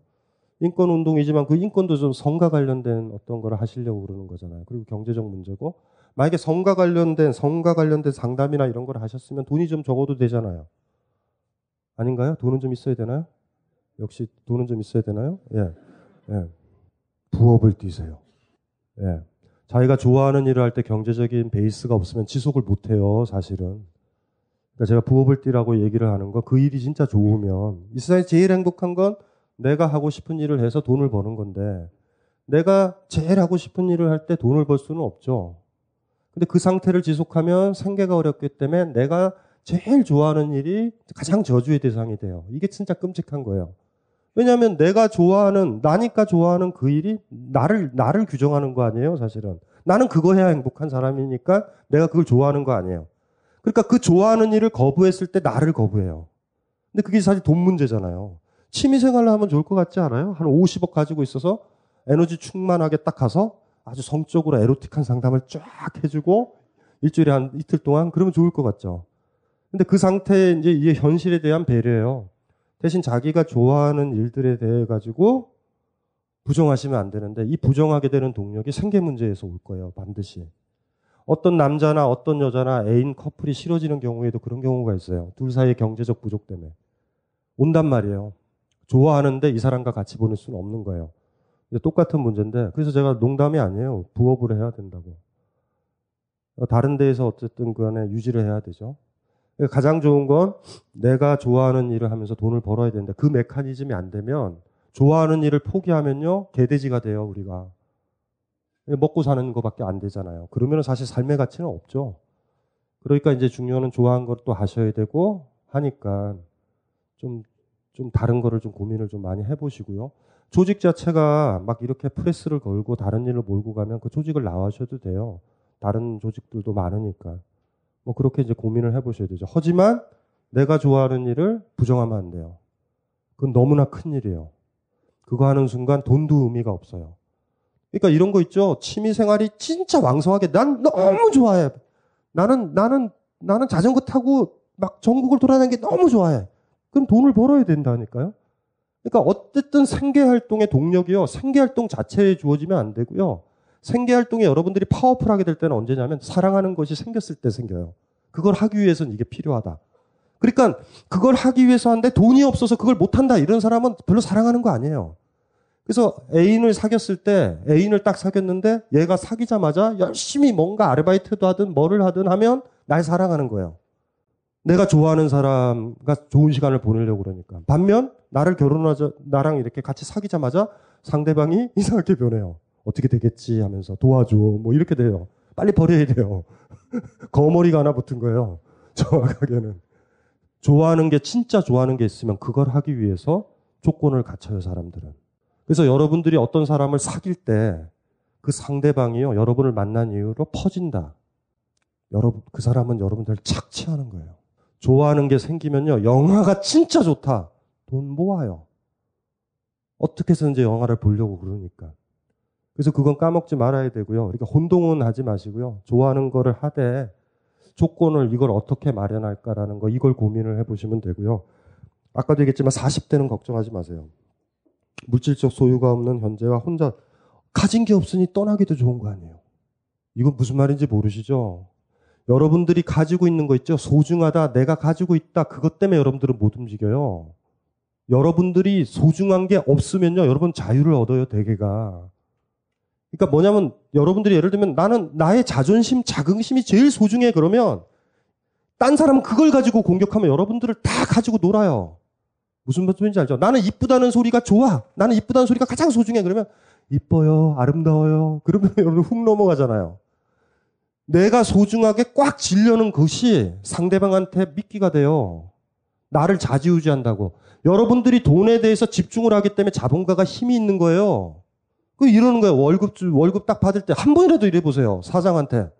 인권 운동이지만 그 인권도 좀 성과 관련된 어떤 거를 하시려고 그러는 거잖아요. 그리고 경제적 문제고 만약에 성과 관련된 성과 관련된 상담이나 이런 걸 하셨으면 돈이 좀 적어도 되잖아요. 아닌가요? 돈은 좀 있어야 되나요? 역시 돈은 좀 있어야 되나요? 예. 예. 부업을 뛰세요. 예. 자기가 좋아하는 일을 할 때 경제적인 베이스가 없으면 지속을 못 해요, 사실은. 그러니까 제가 부업을 뛰라고 얘기를 하는 거, 그 일이 진짜 좋으면, 이 세상에 제일 행복한 건 내가 하고 싶은 일을 해서 돈을 버는 건데, 내가 제일 하고 싶은 일을 할 때 돈을 벌 수는 없죠. 근데 그 상태를 지속하면 생계가 어렵기 때문에 내가 제일 좋아하는 일이 가장 저주의 대상이 돼요. 이게 진짜 끔찍한 거예요. 왜냐하면 내가 좋아하는 나니까 좋아하는 그 일이 나를 나를 규정하는 거 아니에요, 사실은. 나는 그거 해야 행복한 사람이니까 내가 그걸 좋아하는 거 아니에요. 그러니까 그 좋아하는 일을 거부했을 때 나를 거부해요. 근데 그게 사실 돈 문제잖아요. 취미 생활을 하면 좋을 것 같지 않아요? 한 50억 가지고 있어서 에너지 충만하게 딱 가서 아주 성적으로 에로틱한 상담을 쫙 해주고 일주일에 한 이틀 동안 그러면 좋을 것 같죠. 근데 그 상태에 이제 이게 현실에 대한 배려예요. 대신 자기가 좋아하는 일들에 대해 가지고 부정하시면 안 되는데 이 부정하게 되는 동력이 생계 문제에서 올 거예요. 반드시. 어떤 남자나 어떤 여자나 애인 커플이 싫어지는 경우에도 그런 경우가 있어요. 둘 사이의 경제적 부족 때문에. 온단 말이에요. 좋아하는데 이 사람과 같이 보낼 수는 없는 거예요. 똑같은 문제인데 그래서 제가 농담이 아니에요. 부업을 해야 된다고. 다른 데에서 어쨌든 그 안에 유지를 해야 되죠. 가장 좋은 건 내가 좋아하는 일을 하면서 돈을 벌어야 되는데 그 메커니즘이 안 되면 좋아하는 일을 포기하면요 개돼지가 돼요 우리가 먹고 사는 것밖에 안 되잖아요. 그러면 사실 삶의 가치는 없죠. 그러니까 이제 중요한 좋아하는 걸 또 하셔야 되고 하니까 좀, 좀 다른 거를 좀 고민을 좀 많이 해보시고요. 조직 자체가 막 이렇게 프레스를 걸고 다른 일을 몰고 가면 그 조직을 나와셔도 돼요. 다른 조직들도 많으니까. 뭐 그렇게 이제 고민을 해보셔야 되죠. 하지만 내가 좋아하는 일을 부정하면 안 돼요. 그건 너무나 큰 일이에요. 그거 하는 순간 돈도 의미가 없어요. 그러니까 이런 거 있죠. 취미 생활이 진짜 왕성하게 난 너무 좋아해. 나는 나는 나는 자전거 타고 막 전국을 돌아다니는 게 너무 좋아해. 그럼 돈을 벌어야 된다니까요. 그러니까 어쨌든 생계 활동의 동력이요. 생계 활동 자체에 주어지면 안 되고요. 생계 활동에 여러분들이 파워풀하게 될 때는 언제냐면 사랑하는 것이 생겼을 때 생겨요. 그걸 하기 위해서는 이게 필요하다. 그러니까 그걸 하기 위해서 하는데 돈이 없어서 그걸 못 한다. 이런 사람은 별로 사랑하는 거 아니에요. 그래서 애인을 사귀었을 때 애인을 딱 사귀었는데 얘가 사귀자마자 열심히 뭔가 아르바이트도 하든 뭐를 하든 하면 날 사랑하는 거예요. 내가 좋아하는 사람과 좋은 시간을 보내려고 그러니까. 반면 나를 결혼하자 나랑 이렇게 같이 사귀자마자 상대방이 이상하게 변해요. 어떻게 되겠지 하면서 도와줘. 뭐 이렇게 돼요. 빨리 버려야 돼요. 거머리가 하나 붙은 거예요. 정확하게는. 좋아하는 게 진짜 좋아하는 게 있으면 그걸 하기 위해서 조건을 갖춰요, 사람들은. 그래서 여러분들이 어떤 사람을 사귈 때 그 상대방이요, 여러분을 만난 이후로 퍼진다. 여러분, 그 사람은 여러분들 착취하는 거예요. 좋아하는 게 생기면요, 영화가 진짜 좋다. 돈 모아요. 어떻게 해서든지 영화를 보려고 그러니까. 그래서 그건 까먹지 말아야 되고요. 그러니까 혼동은 하지 마시고요. 좋아하는 거를 하되 조건을 이걸 어떻게 마련할까라는 거 이걸 고민을 해보시면 되고요. 아까도 얘기했지만 40대는 걱정하지 마세요. 물질적 소유가 없는 현재와 혼자 가진 게 없으니 떠나기도 좋은 거 아니에요. 이건 무슨 말인지 모르시죠? 여러분들이 가지고 있는 거 있죠? 소중하다, 내가 가지고 있다. 그것 때문에 여러분들은 못 움직여요. 여러분들이 소중한 게 없으면요, 여러분 자유를 얻어요, 대개가. 그러니까 뭐냐면 여러분들이 예를 들면 나는 나의 자존심, 자긍심이 제일 소중해 그러면 딴 사람은 그걸 가지고 공격하면 여러분들을 다 가지고 놀아요. 무슨 말인지 알죠? 나는 이쁘다는 소리가 좋아. 나는 이쁘다는 소리가 가장 소중해. 그러면 이뻐요, 아름다워요. 그러면 여러분 훅 넘어가잖아요. 내가 소중하게 꽉 질려는 것이 상대방한테 미끼가 돼요. 나를 자지우지한다고. 여러분들이 돈에 대해서 집중을 하기 때문에 자본가가 힘이 있는 거예요. 그 이러는 거예요. 월급 월급 딱 받을 때 한 번이라도 이래 보세요. 사장한테.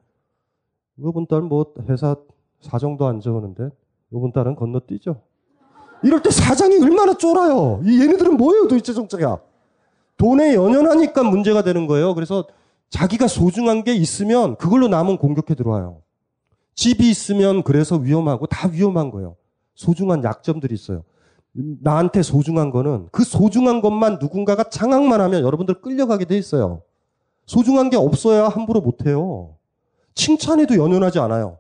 이번 달 뭐 회사 사정도 안 좋으는데 이번 달은 건너뛰죠. 이럴 때 사장이 얼마나 쫄아요. 이 얘네들은 뭐예요 도대체 정체가. 돈에 연연하니까 문제가 되는 거예요. 그래서 자기가 소중한 게 있으면 그걸로 남은 공격해 들어와요. 집이 있으면 그래서 위험하고 다 위험한 거예요. 소중한 약점들이 있어요. 나한테 소중한 거는 그 소중한 것만 누군가가 장악만 하면 여러분들 끌려가게 돼 있어요. 소중한 게 없어야 함부로 못해요. 칭찬에도 연연하지 않아요.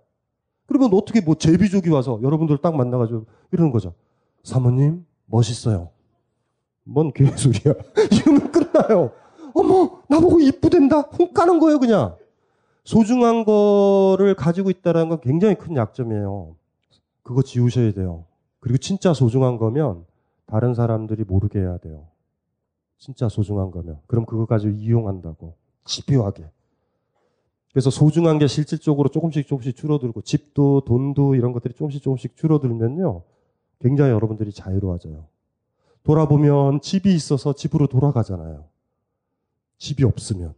그러면 어떻게 뭐 제비족이 와서 여러분들 딱 만나가지고 이러는 거죠. 사모님, 멋있어요. 뭔 개소리야. 이러면 끝나요. 어머, 나보고 이쁘댄다? 훅 가는 거예요, 그냥. 소중한 거를 가지고 있다는 건 굉장히 큰 약점이에요. 그거 지우셔야 돼요. 그리고 진짜 소중한 거면 다른 사람들이 모르게 해야 돼요. 진짜 소중한 거면. 그럼 그거 가지고 이용한다고. 집요하게. 그래서 소중한 게 실질적으로 조금씩 조금씩 줄어들고 집도 돈도 이런 것들이 조금씩 조금씩 줄어들면요. 굉장히 여러분들이 자유로워져요. 돌아보면 집이 있어서 집으로 돌아가잖아요. 집이 없으면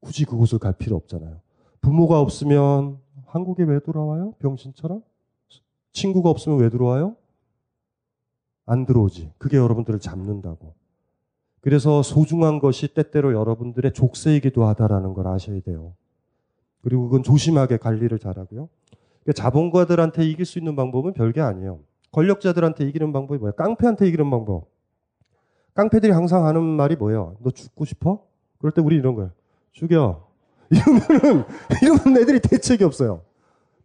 굳이 그곳을 갈 필요 없잖아요. 부모가 없으면 한국에 왜 돌아와요? 병신처럼? 친구가 없으면 왜 들어와요? 안 들어오지. 그게 여러분들을 잡는다고. 그래서 소중한 것이 때때로 여러분들의 족쇄이기도 하다라는 걸 아셔야 돼요. 그리고 그건 조심하게 관리를 잘하고요. 그러니까 자본가들한테 이길 수 있는 방법은 별게 아니에요. 권력자들한테 이기는 방법이 뭐예요? 깡패한테 이기는 방법. 깡패들이 항상 하는 말이 뭐예요? 너 죽고 싶어? 그럴 때 우리 이런 거예요. 죽여. 이러면은, 이러면 애들이 대책이 없어요.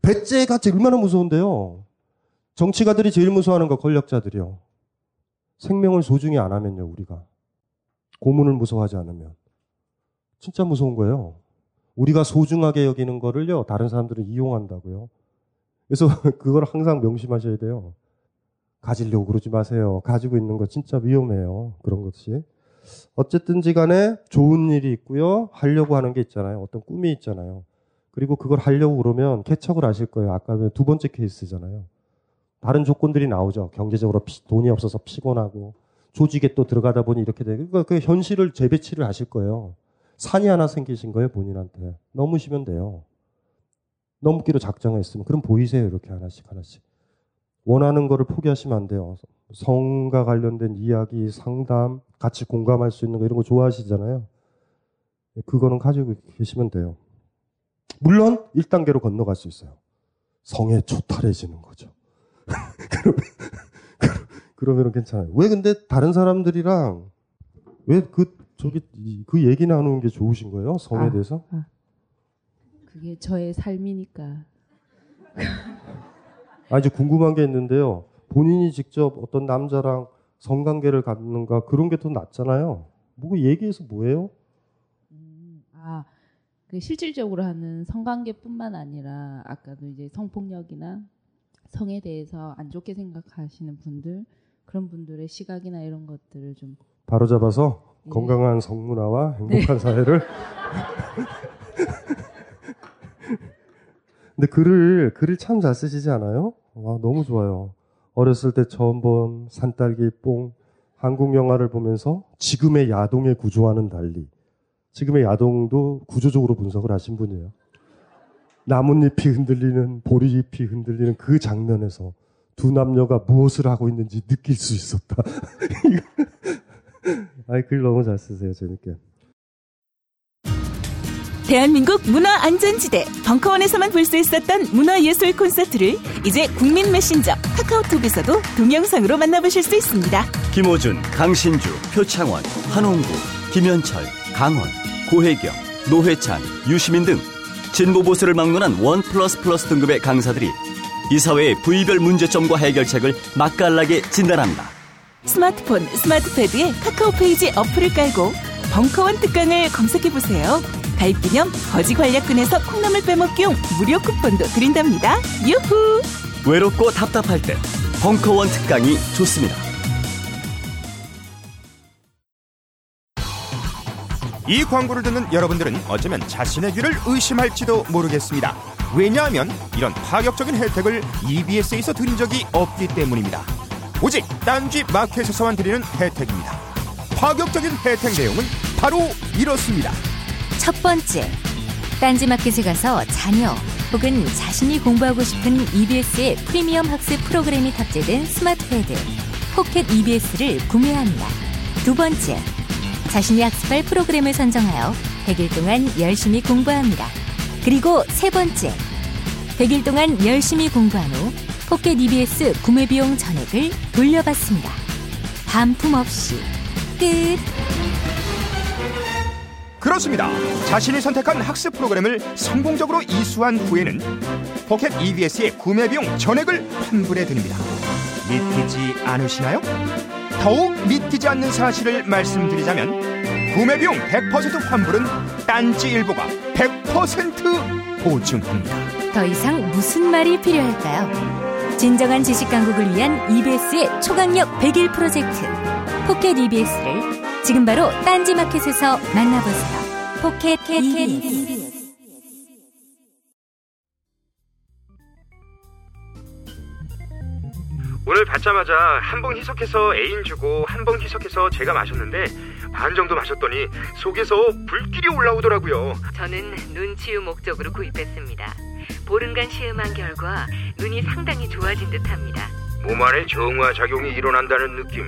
배째가 얼마나 무서운데요. 정치가들이 제일 무서워하는 거 권력자들이요. 생명을 소중히 안 하면요, 우리가. 고문을 무서워하지 않으면. 진짜 무서운 거예요. 우리가 소중하게 여기는 거를요, 다른 사람들은 이용한다고요. 그래서 그걸 항상 명심하셔야 돼요. 가지려고 그러지 마세요. 가지고 있는 거 진짜 위험해요. 그런 것이. 어쨌든지 간에 좋은 일이 있고요. 하려고 하는 게 있잖아요. 어떤 꿈이 있잖아요. 그리고 그걸 하려고 그러면 개척을 하실 거예요. 아까 두 번째 케이스잖아요. 다른 조건들이 나오죠. 경제적으로 피, 돈이 없어서 피곤하고 조직에 또 들어가다 보니 이렇게 되고 그러니까 그 현실을 재배치를 하실 거예요. 산이 하나 생기신 거예요 본인한테 넘으시면 돼요. 넘기로 작정했으면 그럼 보이세요 이렇게 하나씩 하나씩 원하는 거를 포기하시면 안 돼요. 성과 관련된 이야기, 상담, 같이 공감할 수 있는 거 이런 거 좋아하시잖아요. 그거는 가지고 계시면 돼요. 물론 1단계로 건너갈 수 있어요. 성에 초탈해지는 거죠. 그러면, 그러면 괜찮아요. 왜 근데 다른 사람들이랑 왜 그 저기 그 얘기 나누는 게 좋으신 거예요? 성에 아, 대해서? 아. 그게 저의 삶이니까. 아 이제 궁금한 게 있는데요. 본인이 직접 어떤 남자랑 성관계를 갖는가 그런 게 더 낫잖아요. 뭐 얘기해서 뭐예요? 음, 아, 그 실질적으로 하는 성관계뿐만 아니라 아까도 이제 성폭력이나 성에 대해서 안 좋게 생각하시는 분들 그런 분들의 시각이나 이런 것들을 좀 바로 잡아서 예. 건강한 성문화와 행복한 사회를. 근데 글을 글을 참 잘 쓰시지 않아요? 와 너무 좋아요. 어렸을 때 처음 본 산딸기 뽕 한국 영화를 보면서 지금의 야동의 구조와는 달리 지금의 야동도 구조적으로 분석을 하신 분이에요. 나뭇잎이 흔들리는 보리잎이 흔들리는 그 장면에서 두 남녀가 무엇을 하고 있는지 느낄 수 있었다. 아이 글 너무 잘 쓰세요 재밌게. 대한민국 문화 안전지대 벙커원에서만 볼 수 있었던 문화예술 콘서트를 이제 국민 메신저 카카오톡에서도 동영상으로 만나보실 수 있습니다. 김호준, 강신주, 표창원, 한홍구, 김현철, 강원, 고혜경, 노회찬, 유시민 등 진보 보수를 막론한 one plus plus 등급의 강사들이 이 사회의 부위별 문제점과 해결책을 맛깔나게 진단합니다. 스마트폰, 스마트패드에 카카오 페이지 어플을 깔고 벙커원 특강을 검색해보세요. 가입 기념 거지 괄약근에서 콩나물 빼먹기용 무료 쿠폰도 드린답니다. 유후! 외롭고 답답할 때 벙커원 특강이 좋습니다. 이 광고를 듣는 여러분들은 어쩌면 자신의 귀를 의심할지도 모르겠습니다. 왜냐하면 이런 파격적인 혜택을 EBS에서 드린 적이 없기 때문입니다. 오직 딴지 마켓에서만 드리는 혜택입니다. 파격적인 혜택 내용은 바로 이렇습니다. 첫 번째, 딴지 마켓에 가서 자녀 혹은 자신이 공부하고 싶은 EBS의 프리미엄 학습 프로그램이 탑재된 스마트패드 포켓 EBS를 구매합니다. 두 번째, 자신이 학습할 프로그램을 선정하여 100일 동안 열심히 공부합니다. 그리고 세 번째, 100일 동안 열심히 공부한 후 포켓 EBS 구매 비용 전액을 돌려받습니다. 반품 없이 끝. 그렇습니다. 자신이 선택한 학습 프로그램을 성공적으로 이수한 후에는 포켓 EBS의 구매 비용 전액을 환불해 드립니다. 믿기지 않으시나요? 더욱 믿기지 않는 사실을 말씀드리자면 구매 비용 100% 환불은 딴지 일보가 100% 보증합니다. 더 이상 무슨 말이 필요할까요? 진정한 지식 강국을 위한 EBS의 초강력 100일 프로젝트 포켓 EBS를 지금 바로 딴지 마켓에서 만나보세요. 포켓 EBS. 오늘 받자마자 한 봉 희석해서 애인 주고 한 봉 희석해서 제가 마셨는데 반 정도 마셨더니 속에서 불길이 올라오더라고요. 저는 눈 치유 목적으로 구입했습니다. 보름간 시음한 결과 눈이 상당히 좋아진 듯합니다. 몸 안에 정화 작용이 일어난다는 느낌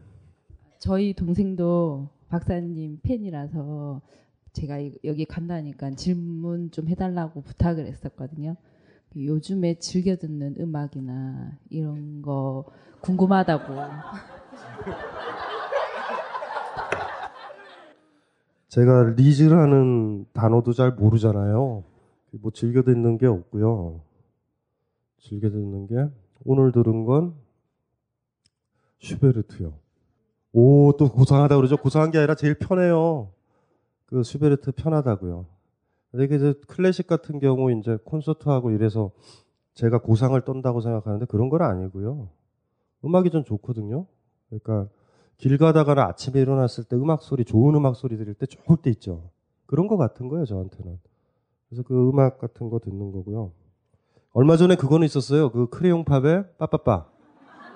저희 동생도 박사님 팬이라서 제가 이- 여기 간다니까 질문 좀 해달라고 부탁을 했었거든요. 요즘에 즐겨 듣는 음악이나 이런 거 궁금하다고. 제가 리즈라는 단어도 잘 모르잖아요. 뭐 즐겨 듣는 게 없고요. 즐겨 듣는 게 오늘 들은 건 슈베르트요. 오, 또 고상하다 그러죠. 고상한 게 아니라 제일 편해요. 그 슈베르트 편하다고요. 근데 이게 이제 클래식 같은 경우 이제 콘서트하고 이래서 제가 고상을 떤다고 생각하는데 그런 건 아니고요. 음악이 좀 좋거든요. 그러니까 길 가다가나 아침에 일어났을 때 음악 소리, 좋은 음악 소리 들을 때 좋을 때 있죠. 그런 거 같은 거예요, 저한테는. 그래서 그 음악 같은 거 듣는 거고요. 얼마 전에 그거는 있었어요. 그 크레용 팝의 빠빠빠.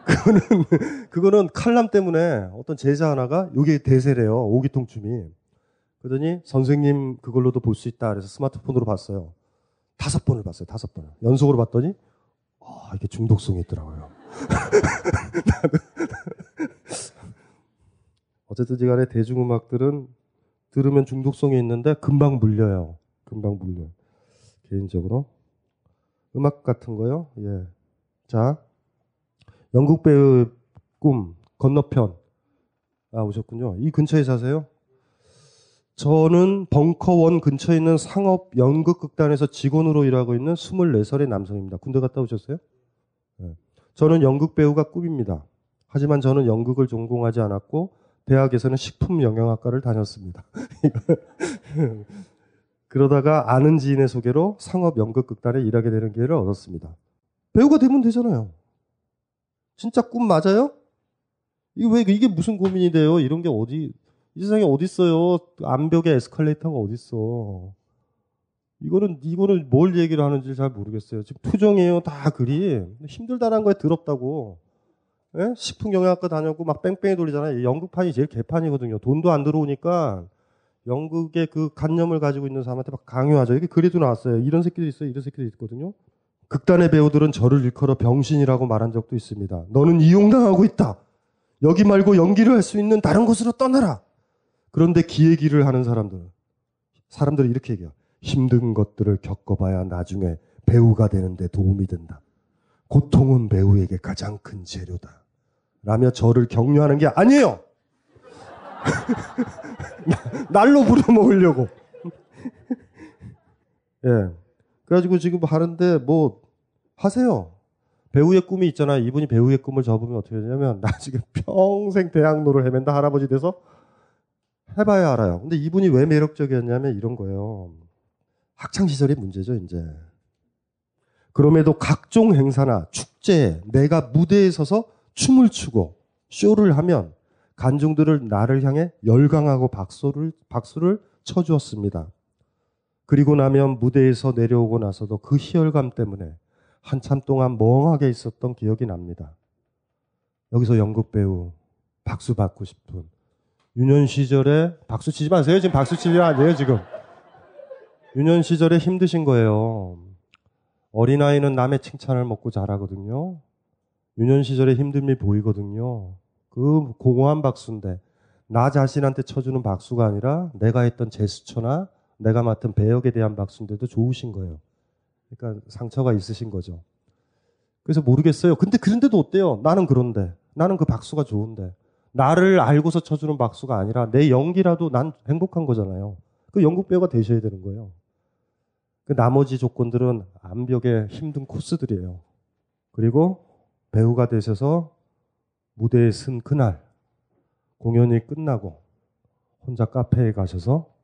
그거는, 그거는 칼럼 때문에 어떤 제자 하나가 이게 대세래요. 오기통춤이. 그러더니 선생님 그걸로도 볼 수 있다. 그래서 스마트폰으로 봤어요. 다섯 번을 봤어요. 다섯 번을. 연속으로 봤더니, 아, 이게 중독성이 있더라고요. 어쨌든 간에 대중음악들은 들으면 중독성이 있는데 금방 물려요. 금방 물려. 개인적으로. 음악 같은 거요? 예. 자. 영국 배우 꿈, 건너편. 아, 오셨군요. 이 근처에 사세요? 저는 벙커원 근처에 있는 상업 연극극단에서 직원으로 일하고 있는 24살의 남성입니다. 군대 갔다 오셨어요? 예. 저는 연극 배우가 꿈입니다. 하지만 저는 연극을 전공하지 않았고 대학에서는 식품 영양학과를 다녔습니다. 그러다가 아는 지인의 소개로 상업 연극극단에 일하게 되는 기회를 얻었습니다. 배우가 되면 되잖아요. 진짜 꿈 맞아요? 이게 왜 이게 무슨 고민이 돼요? 이런 게 어디 이 세상에 어디 있어요? 암벽에 에스컬레이터가 어디 있어? 이거는 이거는 뭘 얘기를 하는지 잘 모르겠어요. 지금 투정이에요, 다 글이 힘들다는 거에 더럽다고. 예? 식품 경영학과 다녔고 막 뺑뺑이 돌리잖아요. 연극판이 제일 개판이거든요. 돈도 안 들어오니까 연극의 그 관념을 가지고 있는 사람한테 막 강요하죠. 이게 글에도 나왔어요. 이런 새끼들 있어요. 이런 새끼들 있거든요. 극단의 배우들은 저를 일컬어 병신이라고 말한 적도 있습니다. 너는 이용당하고 있다. 여기 말고 연기를 할 수 있는 다른 곳으로 떠나라. 그런데 기획일을 하는 사람들은 사람들이 이렇게 얘기해요. 힘든 것들을 겪어봐야 나중에 배우가 되는데 도움이 된다. 고통은 배우에게 가장 큰 재료다. 라며 저를 격려하는 게 아니에요. 날로 부려먹으려고. 예. 그래가지고 지금 하는데 뭐 하세요. 배우의 꿈이 있잖아. 이분이 배우의 꿈을 접으면 어떻게 되냐면 나중에 평생 대학로를 헤맨다 할아버지 돼서 해봐야 알아요. 근데 이분이 왜 매력적이었냐면 이런 거예요. 학창 시절의 문제죠, 이제. 그럼에도 각종 행사나 축제에 내가 무대에 서서 춤을 추고 쇼를 하면 관중들을 나를 향해 열광하고 박수를 박수를 쳐주었습니다. 그리고 나면 무대에서 내려오고 나서도 그 희열감 때문에 한참 동안 멍하게 있었던 기억이 납니다. 여기서 연극 배우 박수 받고 싶은 유년 시절에 박수 치지 마세요. 지금 박수 치지 아니에요, 지금. 유년 시절에 힘드신 거예요. 어린아이는 남의 칭찬을 먹고 자라거든요. 유년 시절에 힘듦이 보이거든요. 그 공허한 박수인데 나 자신한테 쳐주는 박수가 아니라 내가 했던 제스처나 내가 맡은 배역에 대한 박수인데도 좋으신 거예요. 그러니까 상처가 있으신 거죠. 그래서 모르겠어요. 근데 그런데도 어때요? 나는 그런데. 나는 그 박수가 좋은데. 나를 알고서 쳐주는 박수가 아니라 내 연기라도 난 행복한 거잖아요. 그 연극 배우가 되셔야 되는 거예요. 그 나머지 조건들은 암벽의 힘든 코스들이에요. 그리고 배우가 되셔서 무대에 쓴 그날 공연이 끝나고 혼자 카페에 가셔서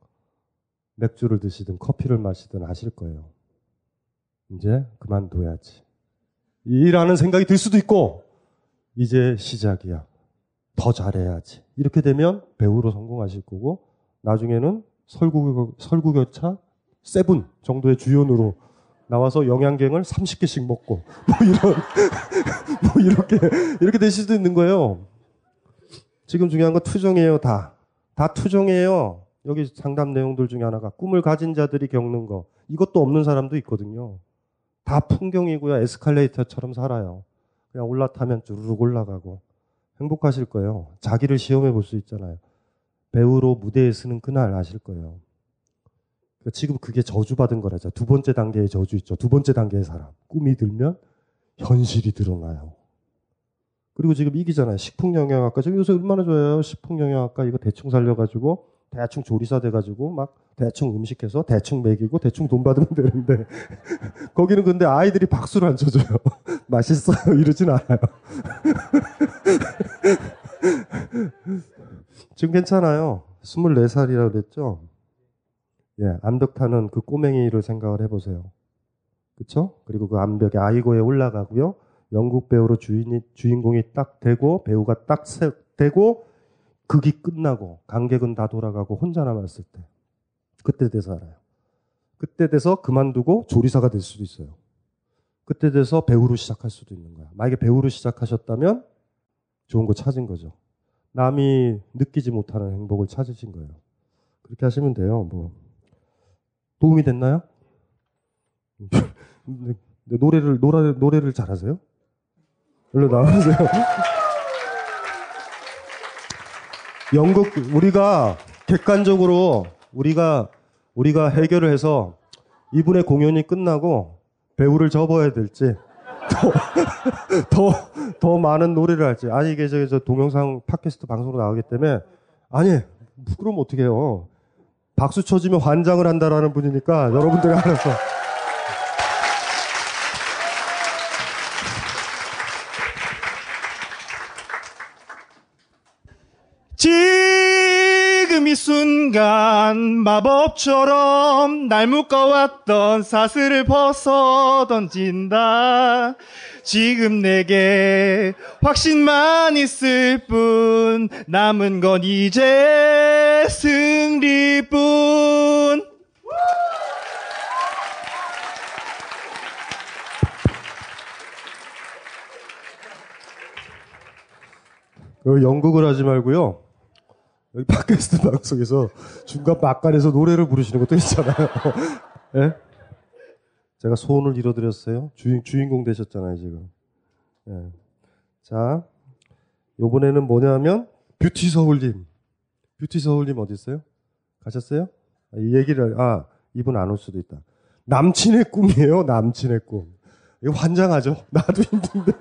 맥주를 드시든 커피를 마시든 하실 거예요. 이제 그만둬야지. 이라는 생각이 들 수도 있고 이제 시작이야. 더 잘해야지. 이렇게 되면 배우로 성공하실 거고 나중에는 설국열, 설국열차 seven 정도의 주연으로 나와서 영양갱을 30개씩 먹고 뭐 이런 뭐 이렇게 이렇게 되실 수도 있는 거예요. 지금 중요한 건 투정이에요, 다. 다 투정이에요. 여기 상담 내용들 중에 하나가 꿈을 가진 자들이 겪는 거. 이것도 없는 사람도 있거든요. 다 풍경이고요. 에스컬레이터처럼 살아요. 그냥 올라타면 쭈르륵 올라가고 행복하실 거예요. 자기를 시험해 볼 수 있잖아요. 배우로 무대에 서는 그날 아실 거예요. 그러니까 지금 그게 저주받은 거라죠. 두 번째 단계의 저주 있죠. 두 번째 단계의 사람. 꿈이 들면 현실이 드러나요. 그리고 지금 이기잖아요. 식품영양학과. 지금 요새 얼마나 좋아요. 식품영양학과 이거 대충 살려가지고 대충 조리사 돼가지고 막 대충 음식해서 대충 먹이고 대충 돈 받으면 되는데 거기는 근데 아이들이 박수를 안 쳐줘요. 맛있어요. 이러진 않아요. 지금 괜찮아요. 24살이라고 그랬죠? 예, 암벽 타는 그 꼬맹이를 생각을 해보세요. 그쵸? 그리고 그 암벽에 아이고에 올라가고요. 영국 배우로 주인이, 주인공이 딱 되고, 배우가 딱 세, 되고, 극이 끝나고, 관객은 다 돌아가고, 혼자 남았을 때. 그때 돼서 알아요. 그때 돼서 그만두고 조리사가 될 수도 있어요. 그때 돼서 배우로 시작할 수도 있는 거야. 만약에 배우로 시작하셨다면 좋은 거 찾은 거죠. 남이 느끼지 못하는 행복을 찾으신 거예요. 그렇게 하시면 돼요. 뭐 도움이 됐나요? 노래를 노래, 노래를 잘하세요? 일로 나와주세요. 연극 우리가 객관적으로 우리가 우리가 해결을 해서 이분의 공연이 끝나고 배우를 접어야 될지 더, 더, 더 많은 노래를 할지. 아니 이게 저, 저 동영상 팟캐스트 방송으로 나오기 때문에 아니 그럼 어떻게 해요? 박수 쳐주면 환장을 한다라는 분이니까 여러분들이 알아서 지금 이 순간 마법처럼 날 묶어왔던 사슬을 벗어 던진다. 지금 내게 확신만 있을 뿐 남은 건 이제 승리뿐. 그 연극을 하지 말고요. 여기 팟캐스트 방송에서 중간 막간에서 노래를 부르시는 것도 있잖아요. 예? 제가 소원을 이뤄드렸어요. 주인, 주인공 되셨잖아요, 지금. 예. 자, 요번에는 뭐냐면, 뷰티 서울님. 뷰티 서울님 어디 있어요? 가셨어요? 아, 이 얘기를, 아, 이분 안 올 수도 있다. 남친의 꿈이에요, 남친의 꿈. 이거 환장하죠? 나도 힘든데.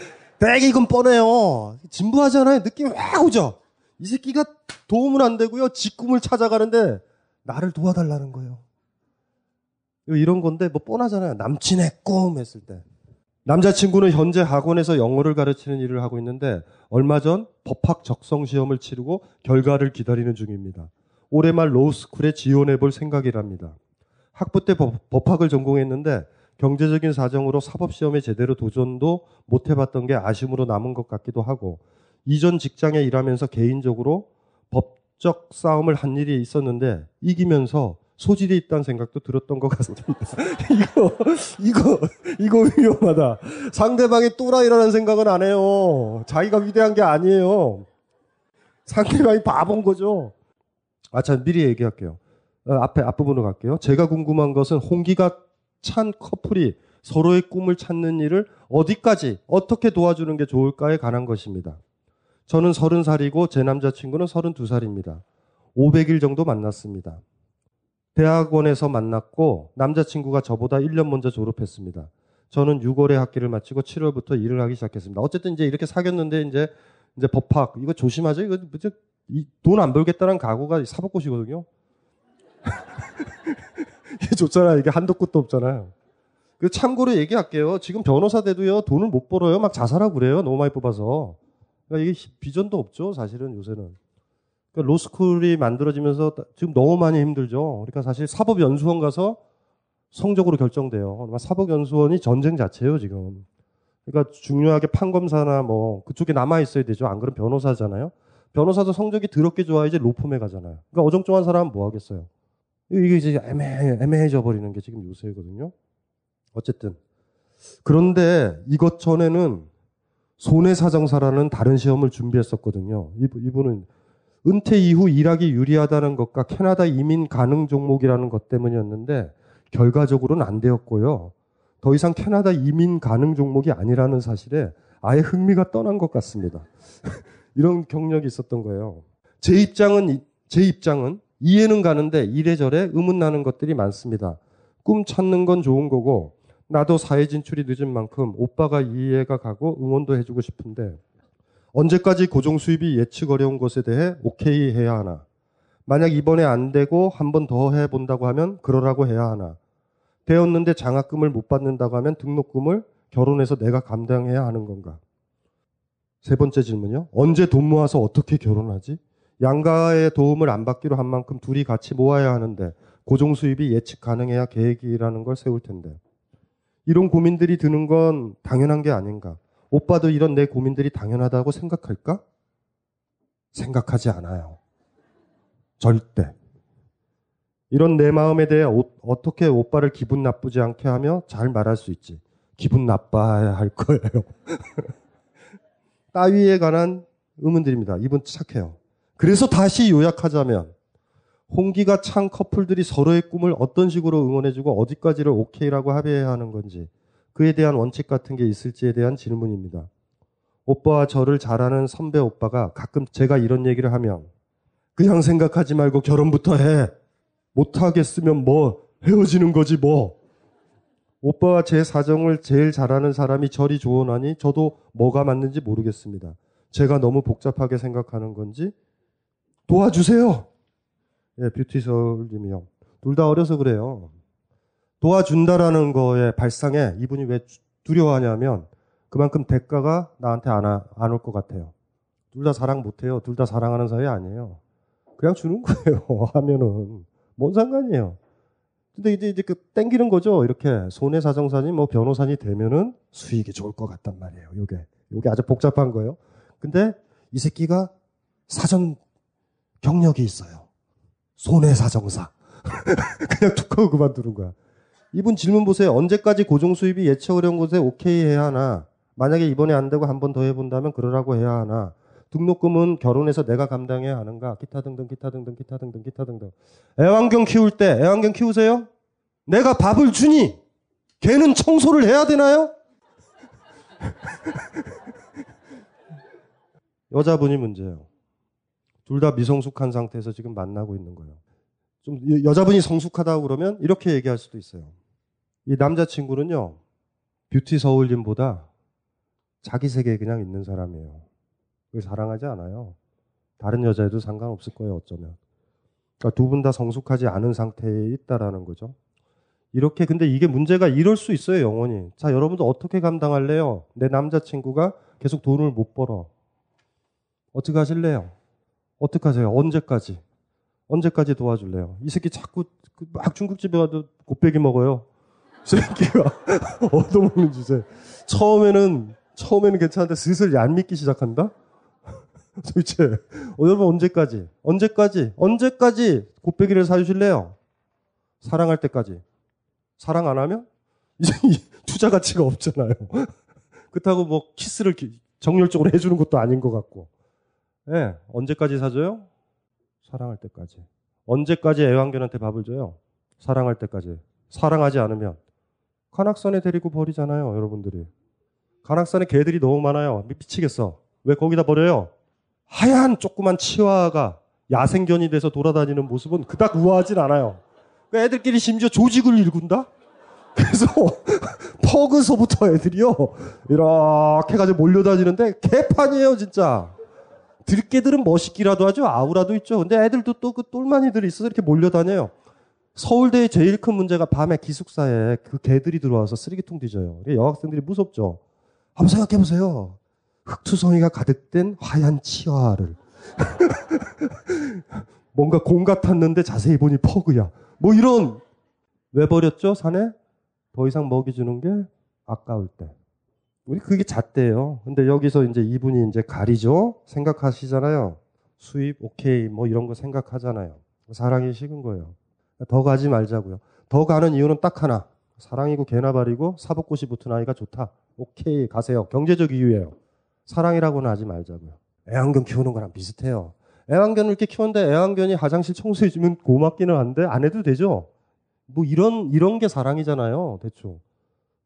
되게 이건 뻔해요. 진부하잖아요. 느낌이 확 오죠? 이 새끼가 도움은 안 되고요. 지 꿈을 찾아가는데 나를 도와달라는 거예요. 이런 건데 뭐 뻔하잖아요. 남친의 꿈 했을 때. 남자친구는 현재 학원에서 영어를 가르치는 일을 하고 있는데 얼마 전 법학 적성 시험을 치르고 결과를 기다리는 중입니다. 올해 말 로스쿨에 지원해 볼 생각이랍니다. 학부 때 법, 법학을 전공했는데 경제적인 사정으로 사법시험에 제대로 도전도 못 해봤던 게 아쉬움으로 남은 것 같기도 하고 이전 직장에 일하면서 개인적으로 법적 싸움을 한 일이 있었는데 이기면서 소질이 있다는 생각도 들었던 것 같습니다. 이거, 이거, 이거 위험하다. 상대방이 또라이라는 생각은 안 해요. 자기가 위대한 게 아니에요. 상대방이 바본 거죠. 아, 자, 미리 얘기할게요. 어, 앞에, 앞부분으로 갈게요. 제가 궁금한 것은 홍기가 찬 커플이 서로의 꿈을 찾는 일을 어디까지, 어떻게 도와주는 게 좋을까에 관한 것입니다. 저는 30살이고 제 남자친구는 32살입니다. 500일 정도 만났습니다. 대학원에서 만났고 남자친구가 저보다 1년 먼저 졸업했습니다. 저는 6월에 학기를 마치고 7월부터 일을 하기 시작했습니다. 어쨌든 이제 이렇게 사귀었는데 이제 이제 법학 이거 조심하죠. 이거 돈 안 벌겠다는 각오가 사법고시거든요. 이게 좋잖아요. 이게 한도 끝도 없잖아요. 그 참고로 얘기할게요. 지금 변호사 돼도요 돈을 못 벌어요. 막 자살하고 그래요. 너무 많이 뽑아서. 그러니까 이게 비전도 없죠. 사실은 요새는. 그러니까 로스쿨이 만들어지면서 지금 너무 많이 힘들죠. 그러니까 사실 사법연수원 가서 성적으로 결정돼요. 사법연수원이 전쟁 자체예요, 지금. 그러니까 중요하게 판검사나 뭐 그쪽에 남아 있어야 되죠. 안 그러면 변호사잖아요. 변호사도 성적이 더럽게 좋아야지 로펌에 가잖아요. 그러니까 어정쩡한 사람은 뭐 하겠어요. 이게 이제 애매해, 애매해져 버리는 게 지금 요새거든요. 어쨌든. 그런데 이것 전에는 손해사정사라는 다른 시험을 준비했었거든요. 이분은 은퇴 이후 일하기 유리하다는 것과 캐나다 이민 가능 종목이라는 것 때문이었는데 결과적으로는 안 되었고요. 더 이상 캐나다 이민 가능 종목이 아니라는 사실에 아예 흥미가 떠난 것 같습니다. 이런 경력이 있었던 거예요. 제 입장은 제 입장은 이해는 가는데 이래저래 의문 나는 것들이 많습니다. 꿈 찾는 건 좋은 거고 나도 사회 진출이 늦은 만큼 오빠가 이해가 가고 응원도 해주고 싶은데 언제까지 고정 수입이 예측 어려운 것에 대해 오케이 해야 하나? 만약 이번에 안 되고 한 번 더 해본다고 하면 그러라고 해야 하나? 되었는데 장학금을 못 받는다고 하면 등록금을 결혼해서 내가 감당해야 하는 건가? 세 번째 질문이요. 언제 돈 모아서 어떻게 결혼하지? 양가의 도움을 안 받기로 한 만큼 둘이 같이 모아야 하는데 고정 수입이 예측 가능해야 계획이라는 걸 세울 텐데. 이런 고민들이 드는 건 당연한 게 아닌가? 오빠도 이런 내 고민들이 당연하다고 생각할까? 생각하지 않아요. 절대. 이런 내 마음에 대해 오, 어떻게 오빠를 기분 나쁘지 않게 하며 잘 말할 수 있지. 기분 나빠야 할 거예요. 따위에 관한 의문들입니다. 이분 착해요. 그래서 다시 요약하자면 홍기가 찬 커플들이 서로의 꿈을 어떤 식으로 응원해주고 어디까지를 오케이라고 합의해야 하는 건지 그에 대한 원칙 같은 게 있을지에 대한 질문입니다. 오빠와 저를 잘 아는 선배 오빠가 가끔 제가 이런 얘기를 하면 그냥 생각하지 말고 결혼부터 해. 못하겠으면 뭐 헤어지는 거지 뭐. 오빠와 제 사정을 제일 잘 아는 사람이 저리 조언하니 저도 뭐가 맞는지 모르겠습니다. 제가 너무 복잡하게 생각하는 건지 도와주세요. 예, 뷰티 서울님이요. 둘 다 어려서 그래요. 도와준다라는 거에 발상에 이분이 왜 두려워하냐면 그만큼 대가가 나한테 안 올 것 같아요. 둘 다 사랑 못해요. 둘 다 사랑하는 사이 아니에요. 그냥 주는 거예요. 하면은 뭔 상관이에요. 근데 이제 이제 그 땡기는 거죠. 이렇게 손해 사정사니 뭐 변호사니 되면은 수익이 좋을 것 같단 말이에요. 요게 요게 아주 복잡한 거예요. 근데 이 새끼가 사전 경력이 있어요. 손해 사정사. 그냥 툭 하고 그만두는 거야. 이분 질문 보세요. 언제까지 고정 수입이 예측 어려운 곳에 오케이 해야 하나? 만약에 이번에 안 되고 한 번 더 해본다면 그러라고 해야 하나? 등록금은 결혼해서 내가 감당해야 하는가? 기타 등등, 기타 등등, 기타 등등, 기타 등등. 애완견 키울 때, 애완견 키우세요? 내가 밥을 주니, 걔는 청소를 해야 되나요? 여자분이 문제예요. 둘 다 미성숙한 상태에서 지금 만나고 있는 거예요. 좀 여자분이 성숙하다고 그러면 이렇게 얘기할 수도 있어요. 이 남자친구는요, 뷰티 서울님보다 자기 세계에 그냥 있는 사람이에요. 그걸 사랑하지 않아요. 다른 여자애도 상관없을 거예요, 어쩌면. 그러니까 두 분 다 성숙하지 않은 상태에 있다라는 거죠. 이렇게 근데 이게 문제가 이럴 수 있어요, 영원히. 자, 여러분도 어떻게 감당할래요? 내 남자친구가 계속 돈을 못 벌어. 어떻게 하실래요? 어떻게 하세요? 언제까지? 언제까지 도와줄래요? 이 새끼 자꾸 그막 중국집에 가도 곱빼기 먹어요. 새끼가 얻어먹는 주제. 처음에는 처음에는 괜찮은데 슬슬 얄밉기 시작한다. 도대체 어, 여러분 언제까지? 언제까지? 언제까지 곱빼기를 사주실래요? 사랑할 때까지. 사랑 안 하면 이제 투자 가치가 없잖아요. 그렇다고 뭐 키스를 정열적으로 해주는 것도 아닌 것 같고. 예, 네, 언제까지 사줘요? 사랑할 때까지. 언제까지 애완견한테 밥을 줘요? 사랑할 때까지. 사랑하지 않으면 관악산에 데리고 버리잖아요, 여러분들이. 관악산에 개들이 너무 많아요. 미치겠어. 왜 거기다 버려요? 하얀 조그만 치와가 야생견이 돼서 돌아다니는 모습은 그닥 우아하진 않아요. 그 애들끼리 심지어 조직을 일군다? 그래서 퍼그서부터 애들이요. 이렇게 가지고 몰려다니는데 개판이에요, 진짜. 들깨들은 멋있기라도 하죠. 아우라도 있죠. 근데 애들도 또 그 똘마니들이 있어서 이렇게 몰려다녀요. 서울대의 제일 큰 문제가 밤에 기숙사에 그 개들이 들어와서 쓰레기통 뒤져요. 여학생들이 무섭죠. 한번 생각해 보세요. 흙투성이가 가득된 하얀 치아를. 뭔가 공 같았는데 자세히 보니 퍼그야. 뭐 이런 왜 버렸죠 산에? 더 이상 먹이 주는 게 아까울 때. 우리 그게 잣대예요. 근데 여기서 이제 이분이 이제 가리죠. 생각하시잖아요. 수입 오케이 뭐 이런 거 생각하잖아요. 사랑이 식은 거예요. 더 가지 말자고요. 더 가는 이유는 딱 하나. 사랑이고 개나 발이고 사복꽃이 붙은 아이가 좋다. 오케이 가세요. 경제적 이유예요. 사랑이라고는 하지 말자고요. 애완견 키우는 거랑 비슷해요. 애완견을 이렇게 키웠는데 애완견이 화장실 청소해주면 고맙기는 한데 안 해도 되죠. 뭐 이런 이런 게 사랑이잖아요. 대충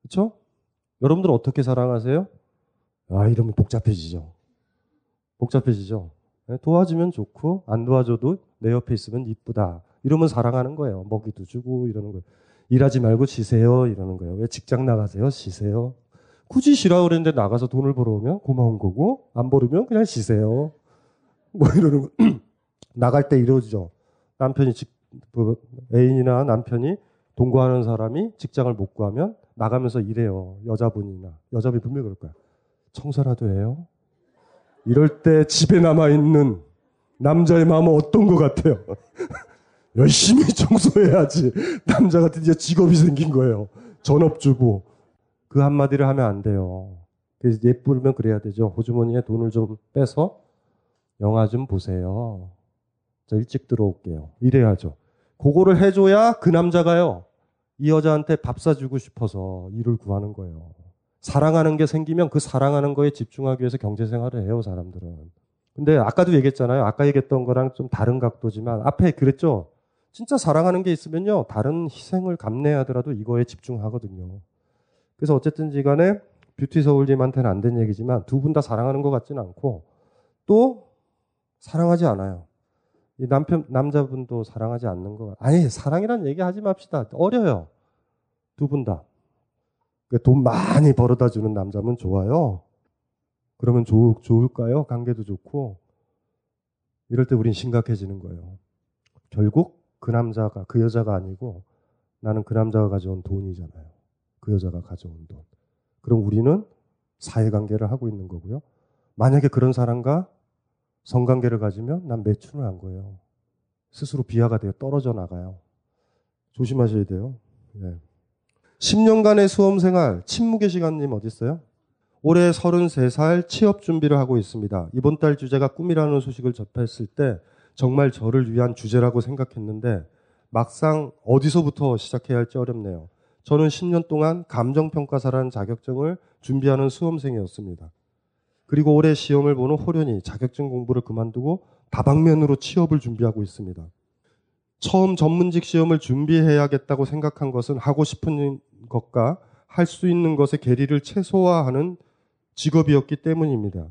그렇죠? 여러분들 어떻게 사랑하세요? 아 이러면 복잡해지죠. 복잡해지죠. 네, 도와주면 좋고 안 도와줘도 내 옆에 있으면 이쁘다. 이러면 사랑하는 거예요. 먹이도 주고 이러는 거예요. 일하지 말고 쉬세요 이러는 거예요. 왜 직장 나가세요? 쉬세요. 굳이 쉬라 그랬는데 나가서 돈을 벌어오면 고마운 거고 안 벌으면 그냥 쉬세요. 뭐 이러는 거. 나갈 때 이러죠. 남편이 직, 뭐 애인이나 남편이 동거하는 사람이 직장을 못 구하면 나가면서 일해요. 여자분이나 여자분이 분명히 그럴 거야. 청소라도 해요. 이럴 때 집에 남아 있는 남자의 마음은 어떤 것 같아요? 열심히 청소해야지. 남자가 드디어 직업이 생긴 거예요. 전업주부. 그 한마디를 하면 안 돼요. 그래서 예쁘면 그래야 되죠. 호주머니에 돈을 좀 빼서 영화 좀 보세요. 저 일찍 들어올게요. 이래야죠. 그거를 해줘야 그 남자가요. 이 여자한테 밥 사주고 싶어서 일을 구하는 거예요. 사랑하는 게 생기면 그 사랑하는 거에 집중하기 위해서 경제 생활을 해요, 사람들은. 근데 아까도 얘기했잖아요. 아까 얘기했던 거랑 좀 다른 각도지만 앞에 그랬죠. 진짜 사랑하는 게 있으면요. 다른 희생을 감내하더라도 이거에 집중하거든요. 그래서 어쨌든지 간에 뷰티 서울님한테는 안 된 얘기지만 두 분 다 사랑하는 것 같지는 않고 또 사랑하지 않아요. 이 남편, 남자분도 사랑하지 않는 거. 아니, 사랑이란 얘기 하지 맙시다. 어려요. 두 분 다. 그돈 많이 벌어다 주는 남자면 좋아요. 그러면 좋, 좋을까요? 관계도 좋고. 이럴 때 우린 심각해지는 거예요. 결국 그 남자가, 그 여자가 아니고 나는 그 남자가 가져온 돈이잖아요. 그 여자가 가져온 돈. 그럼 우리는 사회관계를 하고 있는 거고요. 만약에 그런 사람과 성관계를 가지면 난 매춘을 한 거예요. 스스로 비하가 되어 떨어져 나가요. 조심하셔야 돼요. 네. 10년간의 수험 생활, 침묵의 시간님 어디 있어요? 올해 33살 취업 준비를 하고 있습니다. 이번 달 주제가 꿈이라는 소식을 접했을 때 정말 저를 위한 주제라고 생각했는데 막상 어디서부터 시작해야 할지 어렵네요. 저는 10년 동안 감정평가사라는 자격증을 준비하는 수험생이었습니다. 그리고 올해 시험을 보는 호련히 자격증 공부를 그만두고 다방면으로 취업을 준비하고 있습니다. 처음 전문직 시험을 준비해야겠다고 생각한 것은 하고 싶은 것과 할 수 있는 것의 괴리를 최소화하는 직업이었기 때문입니다.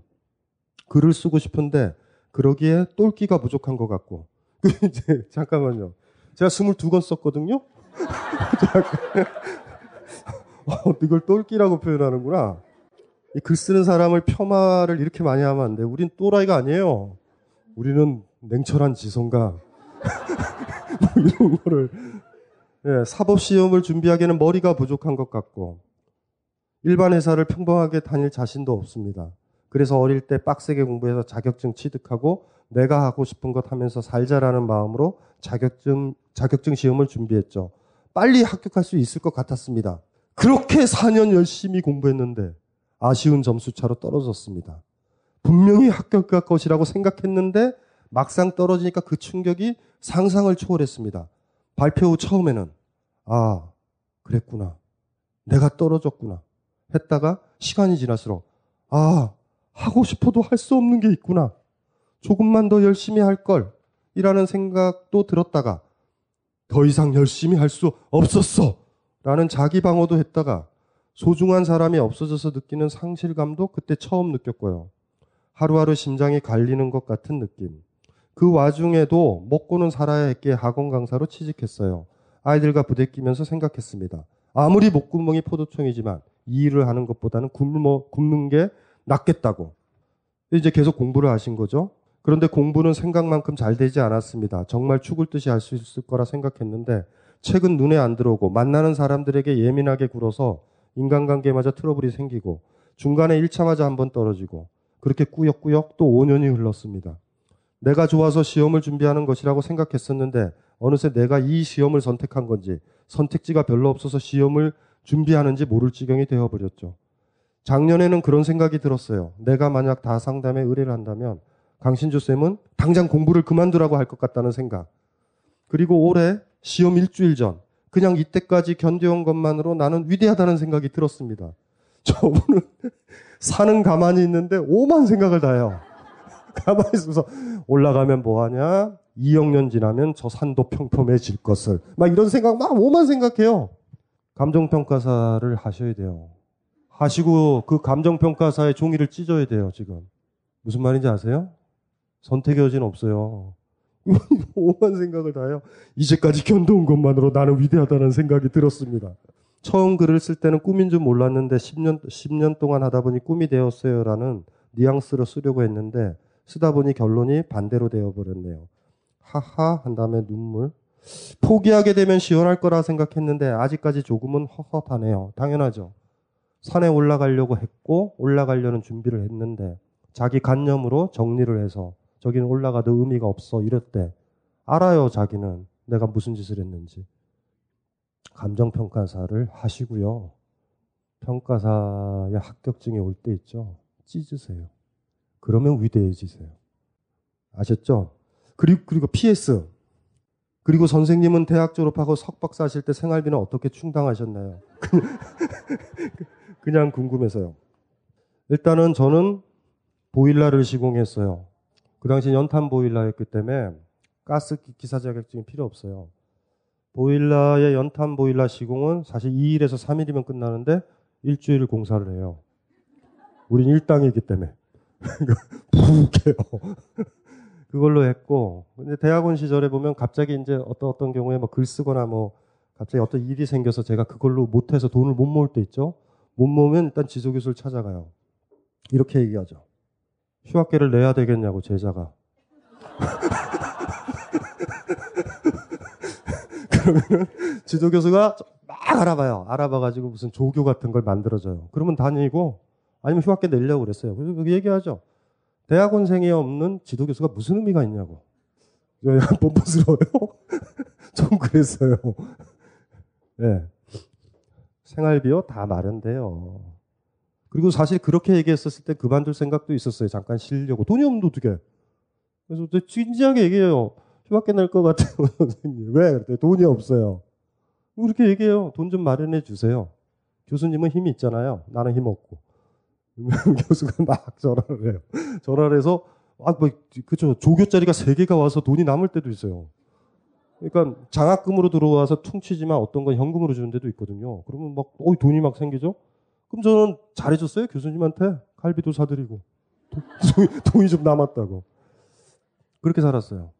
글을 쓰고 싶은데 그러기에 똘끼가 부족한 것 같고 이제 잠깐만요. 제가 22권 썼거든요. 어, 이걸 똘끼라고 표현하는구나. 글 쓰는 사람을 폄하를 이렇게 많이 하면 안 돼. 우린 또라이가 아니에요. 우리는 냉철한 지성가. 뭐 이런 거를. 예, 사법 시험을 준비하기에는 머리가 부족한 것 같고, 일반 회사를 평범하게 다닐 자신도 없습니다. 그래서 어릴 때 빡세게 공부해서 자격증 취득하고 내가 하고 싶은 것 하면서 살자라는 마음으로 자격증, 자격증 시험을 준비했죠. 빨리 합격할 수 있을 것 같았습니다. 그렇게 4년 열심히 공부했는데 아쉬운 점수차로 떨어졌습니다. 분명히 합격할 것이라고 생각했는데 막상 떨어지니까 그 충격이 상상을 초월했습니다. 발표 후 처음에는 아, 그랬구나. 내가 떨어졌구나. 했다가 시간이 지날수록 아, 하고 싶어도 할 수 없는 게 있구나. 조금만 더 열심히 할 걸. 이라는 생각도 들었다가 더 이상 열심히 할 수 없었어. 라는 자기 방어도 했다가 소중한 사람이 없어져서 느끼는 상실감도 그때 처음 느꼈고요. 하루하루 심장이 갈리는 것 같은 느낌. 그 와중에도 먹고는 살아야 했기에 학원 강사로 취직했어요. 아이들과 부대끼면서 생각했습니다. 아무리 목구멍이 포도청이지만 이 일을 하는 것보다는 굶어, 굶는 게 낫겠다고. 이제 계속 공부를 하신 거죠. 그런데 공부는 생각만큼 잘 되지 않았습니다. 정말 죽을 듯이 할 수 있을 거라 생각했는데 책은 눈에 안 들어오고 만나는 사람들에게 예민하게 굴어서 인간관계마저 트러블이 생기고 중간에 1차마저 한 번 떨어지고 그렇게 꾸역꾸역 또 5년이 흘렀습니다. 내가 좋아서 시험을 준비하는 것이라고 생각했었는데 어느새 내가 이 시험을 선택한 건지 선택지가 별로 없어서 시험을 준비하는지 모를 지경이 되어버렸죠. 작년에는 그런 생각이 들었어요. 내가 만약 다 상담에 의뢰를 한다면 강신주 쌤은 당장 공부를 그만두라고 할 것 같다는 생각. 그리고 올해 시험 일주일 전 그냥 이때까지 견뎌온 것만으로 나는 위대하다는 생각이 들었습니다. 저분은 사는 가만히 있는데 오만 생각을 다 해요. 가만히 있어서 올라가면 뭐하냐? 2억 년 지나면 저 산도 평평해질 것을. 막 이런 생각 막 오만 생각해요. 감정평가사를 하셔야 돼요. 하시고 그 감정평가사의 종이를 찢어야 돼요, 지금. 무슨 말인지 아세요? 선택의 여지는 없어요. 오만 생각을 다 해요. 이제까지 견뎌온 것만으로 나는 위대하다는 생각이 들었습니다. 처음 글을 쓸 때는 꿈인 줄 몰랐는데 10년, 10년 동안 하다 보니 꿈이 되었어요 라는 뉘앙스로 쓰려고 했는데 쓰다 보니 결론이 반대로 되어버렸네요. 하하 한 다음에 눈물. 포기하게 되면 시원할 거라 생각했는데 아직까지 조금은 헛헛하네요. 당연하죠. 산에 올라가려고 했고 올라가려는 준비를 했는데 자기 간념으로 정리를 해서 저기는 올라가도 의미가 없어 이랬대. 알아요 자기는 내가 무슨 짓을 했는지. 감정평가사를 하시고요. 평가사의 합격증이 올 때 있죠. 찢으세요. 그러면 위대해지세요. 아셨죠? 그리고, 그리고 PS. 그리고 선생님은 대학 졸업하고 석박사 하실 때 생활비는 어떻게 충당하셨나요? 그냥 궁금해서요. 일단은 저는 보일러를 시공했어요. 그 당시 연탄 보일러였기 때문에 가스 기사 자격증이 필요 없어요. 보일러의 연탄 보일러 시공은 사실 2일에서 3일이면 끝나는데 일주일 공사를 해요. 우린 일당이기 때문에. 부게요. 그걸로 했고, 근데 대학원 시절에 보면 갑자기 이제 어떤 어떤 경우에 뭐글 쓰거나 뭐 갑자기 어떤 일이 생겨서 제가 그걸로 못해서 돈을 못 모을 때 있죠. 못 모으면 일단 지도교수를 찾아가요. 이렇게 얘기하죠. 휴학계를 내야 되겠냐고 제자가. 그러면은 지도 교수가 막 알아봐요. 알아봐가지고 무슨 조교 같은 걸 만들어줘요. 그러면 다니고 아니면 휴학계 내려고 그랬어요. 그래서 그 얘기하죠. 대학원생이 없는 지도 교수가 무슨 의미가 있냐고. 예, 뻔뻔스러워요? 좀 그랬어요. 예. 생활비요? 다 마련돼요. 그리고 사실 그렇게 얘기했었을 때 그만둘 생각도 있었어요. 잠깐 쉬려고. 돈이 없는데 어떻게. 그래서 저 진지하게 얘기해요. 휴학계 낼것 같아요. 왜? 그랬더니 돈이 없어요. 그렇게 얘기해요. 돈 좀 마련해 주세요. 교수님은 힘이 있잖아요. 나는 힘 없고. 교수가 막 전화를 해요. 전화를 해서, 아, 뭐, 그쵸. 조교 자리가 세 개가 와서 돈이 남을 때도 있어요. 그러니까 장학금으로 들어와서 퉁치지만 어떤 건 현금으로 주는 데도 있거든요. 그러면 막, 어, 돈이 막 생기죠? 그럼 저는 잘해줬어요. 교수님한테. 갈비도 사드리고. 돈, 돈이 좀 남았다고. 그렇게 살았어요.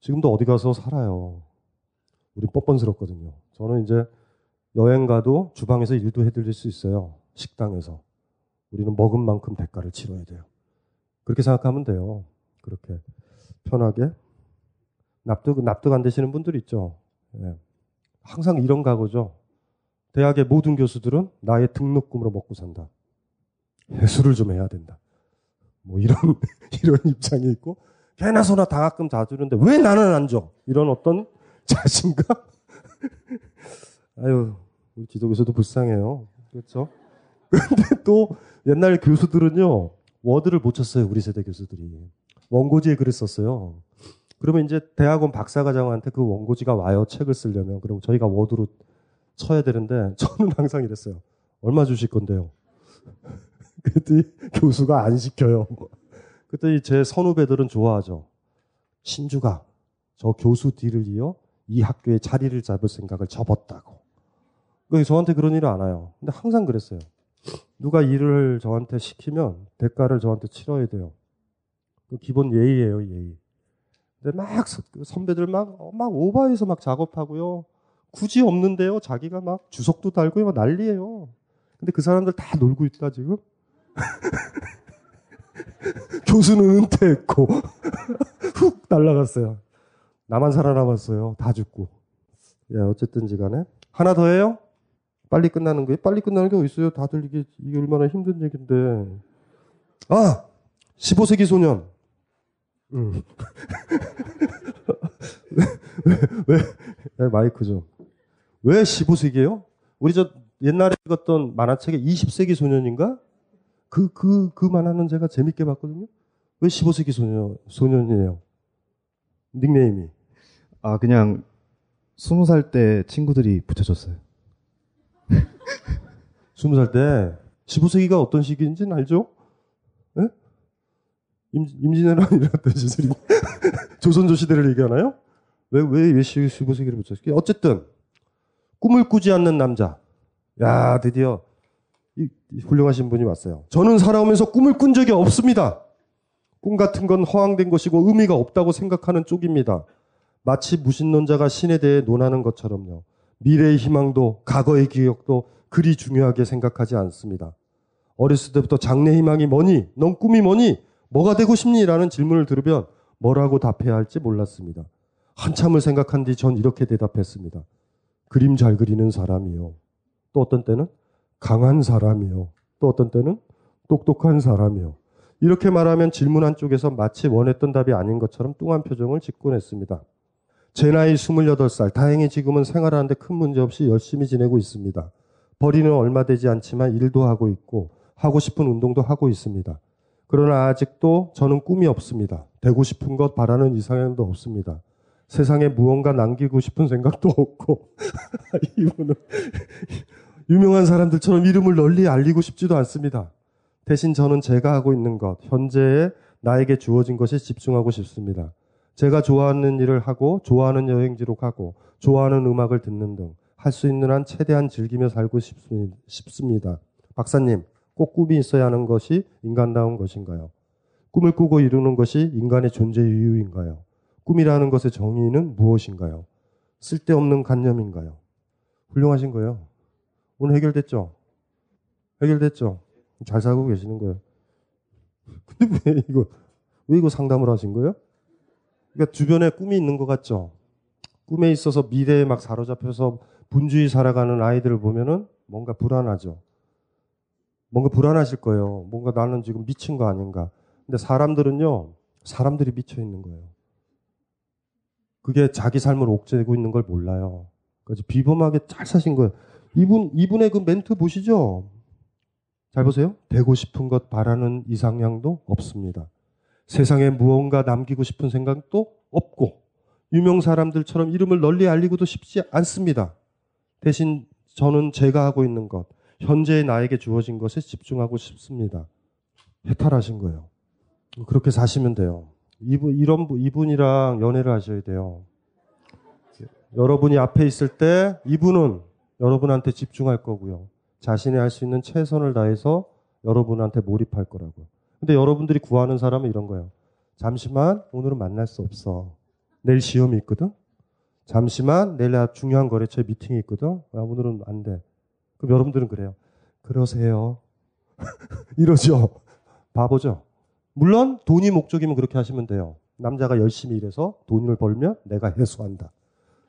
지금도 어디 가서 살아요. 우리 뻔뻔스럽거든요. 저는 이제 여행 가도 주방에서 일도 해드릴 수 있어요. 식당에서. 우리는 먹은 만큼 대가를 치러야 돼요. 그렇게 생각하면 돼요. 그렇게 편하게. 납득, 납득 안 되시는 분들 있죠. 예. 항상 이런 각오죠. 대학의 모든 교수들은 나의 등록금으로 먹고 산다. 회수를 좀 해야 된다. 뭐 이런, 이런 입장이 있고, 개나 소나 장학금 다 주는데 왜 나는 안 줘? 이런 어떤 자신감? 아유, 우리 지도교수도 불쌍해요. 그렇죠? 근데 또 옛날 교수들은요, 워드를 못 쳤어요, 우리 세대 교수들이. 원고지에 글을 썼어요. 그러면 이제 대학원 박사과정한테 그 원고지가 와요, 책을 쓰려면. 그럼 저희가 워드로 쳐야 되는데, 저는 항상 이랬어요. 얼마 주실 건데요? 그랬더니 교수가 안 시켜요. 그랬더니 제 선후배들은 좋아하죠. 신주가 저 교수 뒤를 이어 이 학교에 자리를 잡을 생각을 접었다고. 그러니까 저한테 그런 일을 안 해요. 근데 항상 그랬어요. 누가 일을 저한테 시키면 대가를 저한테 치러야 돼요. 그 기본 예의예요, 예의. 근데 막 선배들 막, 막 오바해서 막 작업하고요. 굳이 없는데요. 자기가 막 주석도 달고 막 난리예요. 근데 그 사람들 다 놀고 있다, 지금. 교수는 은퇴했고, 훅 날라갔어요. 나만 살아남았어요. 다 죽고. 예, 어쨌든지 간에. 하나 더 해요? 빨리 끝나는 거예요? 빨리 끝나는 게 어딨어요? 다들 이게, 이게 얼마나 힘든 얘기인데. 아! 15세기 소년. 음. 왜, 왜, 왜, 마이크 좀. 왜 15세기예요? 우리 저 옛날에 읽었던 만화책에 20세기 소년인가? 그, 그, 그 만화는 제가 재밌게 봤거든요. 왜 15세기 소년, 소년이에요? 닉네임이. 아, 그냥 스무 살때 친구들이 붙여줬어요. 스무 살때 15세기가 어떤 시기인지는 알죠? 예? 임, 임진왜란 이런 뜻이 조선조 시대를 얘기하나요? 왜, 왜, 왜 15세기를 붙였을까? 어쨌든, 꿈을 꾸지 않는 남자. 야, 드디어, 이, 이 훌륭하신 분이 왔어요. 저는 살아오면서 꿈을 꾼 적이 없습니다. 꿈 같은 건 허황된 것이고 의미가 없다고 생각하는 쪽입니다. 마치 무신론자가 신에 대해 논하는 것처럼요. 미래의 희망도 과거의 기억도 그리 중요하게 생각하지 않습니다. 어렸을 때부터 장래 희망이 뭐니? 넌 꿈이 뭐니? 뭐가 되고 싶니? 라는 질문을 들으면 뭐라고 답해야 할지 몰랐습니다. 한참을 생각한 뒤 전 이렇게 대답했습니다. 그림 잘 그리는 사람이요. 또 어떤 때는 강한 사람이요. 또 어떤 때는 똑똑한 사람이요. 이렇게 말하면 질문한 쪽에서 마치 원했던 답이 아닌 것처럼 뚱한 표정을 짓곤 했습니다. 제 나이 28살, 다행히 지금은 생활하는데 큰 문제 없이 열심히 지내고 있습니다. 벌이는 얼마 되지 않지만 일도 하고 있고 하고 싶은 운동도 하고 있습니다. 그러나 아직도 저는 꿈이 없습니다. 되고 싶은 것 바라는 이상형도 없습니다. 세상에 무언가 남기고 싶은 생각도 없고 이분은 유명한 사람들처럼 이름을 널리 알리고 싶지도 않습니다. 대신 저는 제가 하고 있는 것, 현재에 나에게 주어진 것에 집중하고 싶습니다. 제가 좋아하는 일을 하고, 좋아하는 여행지로 가고, 좋아하는 음악을 듣는 등, 할 수 있는 한 최대한 즐기며 살고 싶습니다. 박사님, 꼭 꿈이 있어야 하는 것이 인간다운 것인가요? 꿈을 꾸고 이루는 것이 인간의 존재 이유인가요? 꿈이라는 것의 정의는 무엇인가요? 쓸데없는 관념인가요? 훌륭하신 거예요. 오늘 해결됐죠? 해결됐죠? 잘 살고 계시는 거예요. 근데 왜 이거, 왜 이거 상담을 하신 거예요? 그러니까 주변에 꿈이 있는 것 같죠? 꿈에 있어서 미래에 막 사로잡혀서 분주히 살아가는 아이들을 보면은 뭔가 불안하죠. 뭔가 불안하실 거예요. 뭔가 나는 지금 미친 거 아닌가. 근데 사람들은요, 사람들이 미쳐 있는 거예요. 그게 자기 삶을 옥죄고 있는 걸 몰라요. 그래서 비범하게 잘 사신 거예요. 이분 이분의 그 멘트 보시죠. 잘 보세요. 되고 싶은 것 바라는 이상향도 없습니다. 세상에 무언가 남기고 싶은 생각도 없고 유명 사람들처럼 이름을 널리 알리고도 싶지 않습니다. 대신 저는 제가 하고 있는 것, 현재의 나에게 주어진 것에 집중하고 싶습니다. 해탈하신 거예요. 그렇게 사시면 돼요. 이분, 이런, 분- 이분이랑 연애를 하셔야 돼요. 여러분이 앞에 있을 때 이분은 여러분한테 집중할 거고요. 자신이 할 수 있는 최선을 다해서 여러분한테 몰입할 거라고요. 근데 여러분들이 구하는 사람은 이런 거예요. 잠시만, 오늘은 만날 수 없어. 내일 시험이 있거든? 잠시만, 내일 나 중요한 거래처에 미팅이 있거든? 아, 오늘은 안 돼. 그럼 여러분들은 그래요. 그러세요. 이러죠. 바보죠. 물론 돈이 목적이면 그렇게 하시면 돼요. 남자가 열심히 일해서 돈을 벌면 내가 해소한다.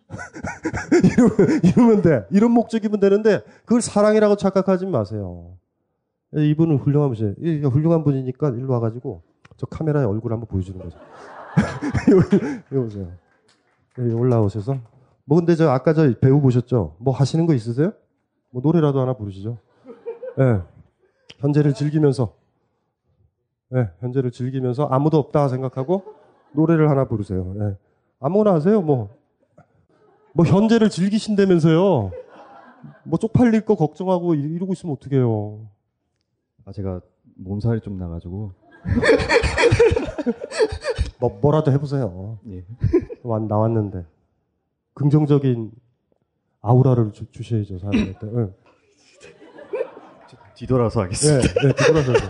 이러면, 이러면 돼. 이런 목적이면 되는데 그걸 사랑이라고 착각하지 마세요. 이분은 훌륭한 분이에요. 이- 훌륭한 분이니까 일로 와가지고 저 카메라에 얼굴 한번 보여주는 거죠. 여기, 여기. 여기 올라오셔서. 뭐 근데 저 아까 저 배우 보셨죠? 뭐 하시는 거 있으세요? 뭐 노래라도 하나 부르시죠. 예. 현재를 즐기면서 예, 현재를 즐기면서 아무도 없다 생각하고 노래를 하나 부르세요. 예. 아무거나 하세요. 뭐, 뭐 현재를 즐기신다면서요. 뭐 쪽팔릴 거 걱정하고 이- 이러고 있으면 어떡해요. 아 제가 몸살이 좀 나가지고 뭐 뭐라도 해보세요. 예. 완 나왔는데 긍정적인 아우라를 주, 주셔야죠 사람한테. 예. 뒤돌아서 하겠습니다. 네, 네, 뒤돌아서. 하세요.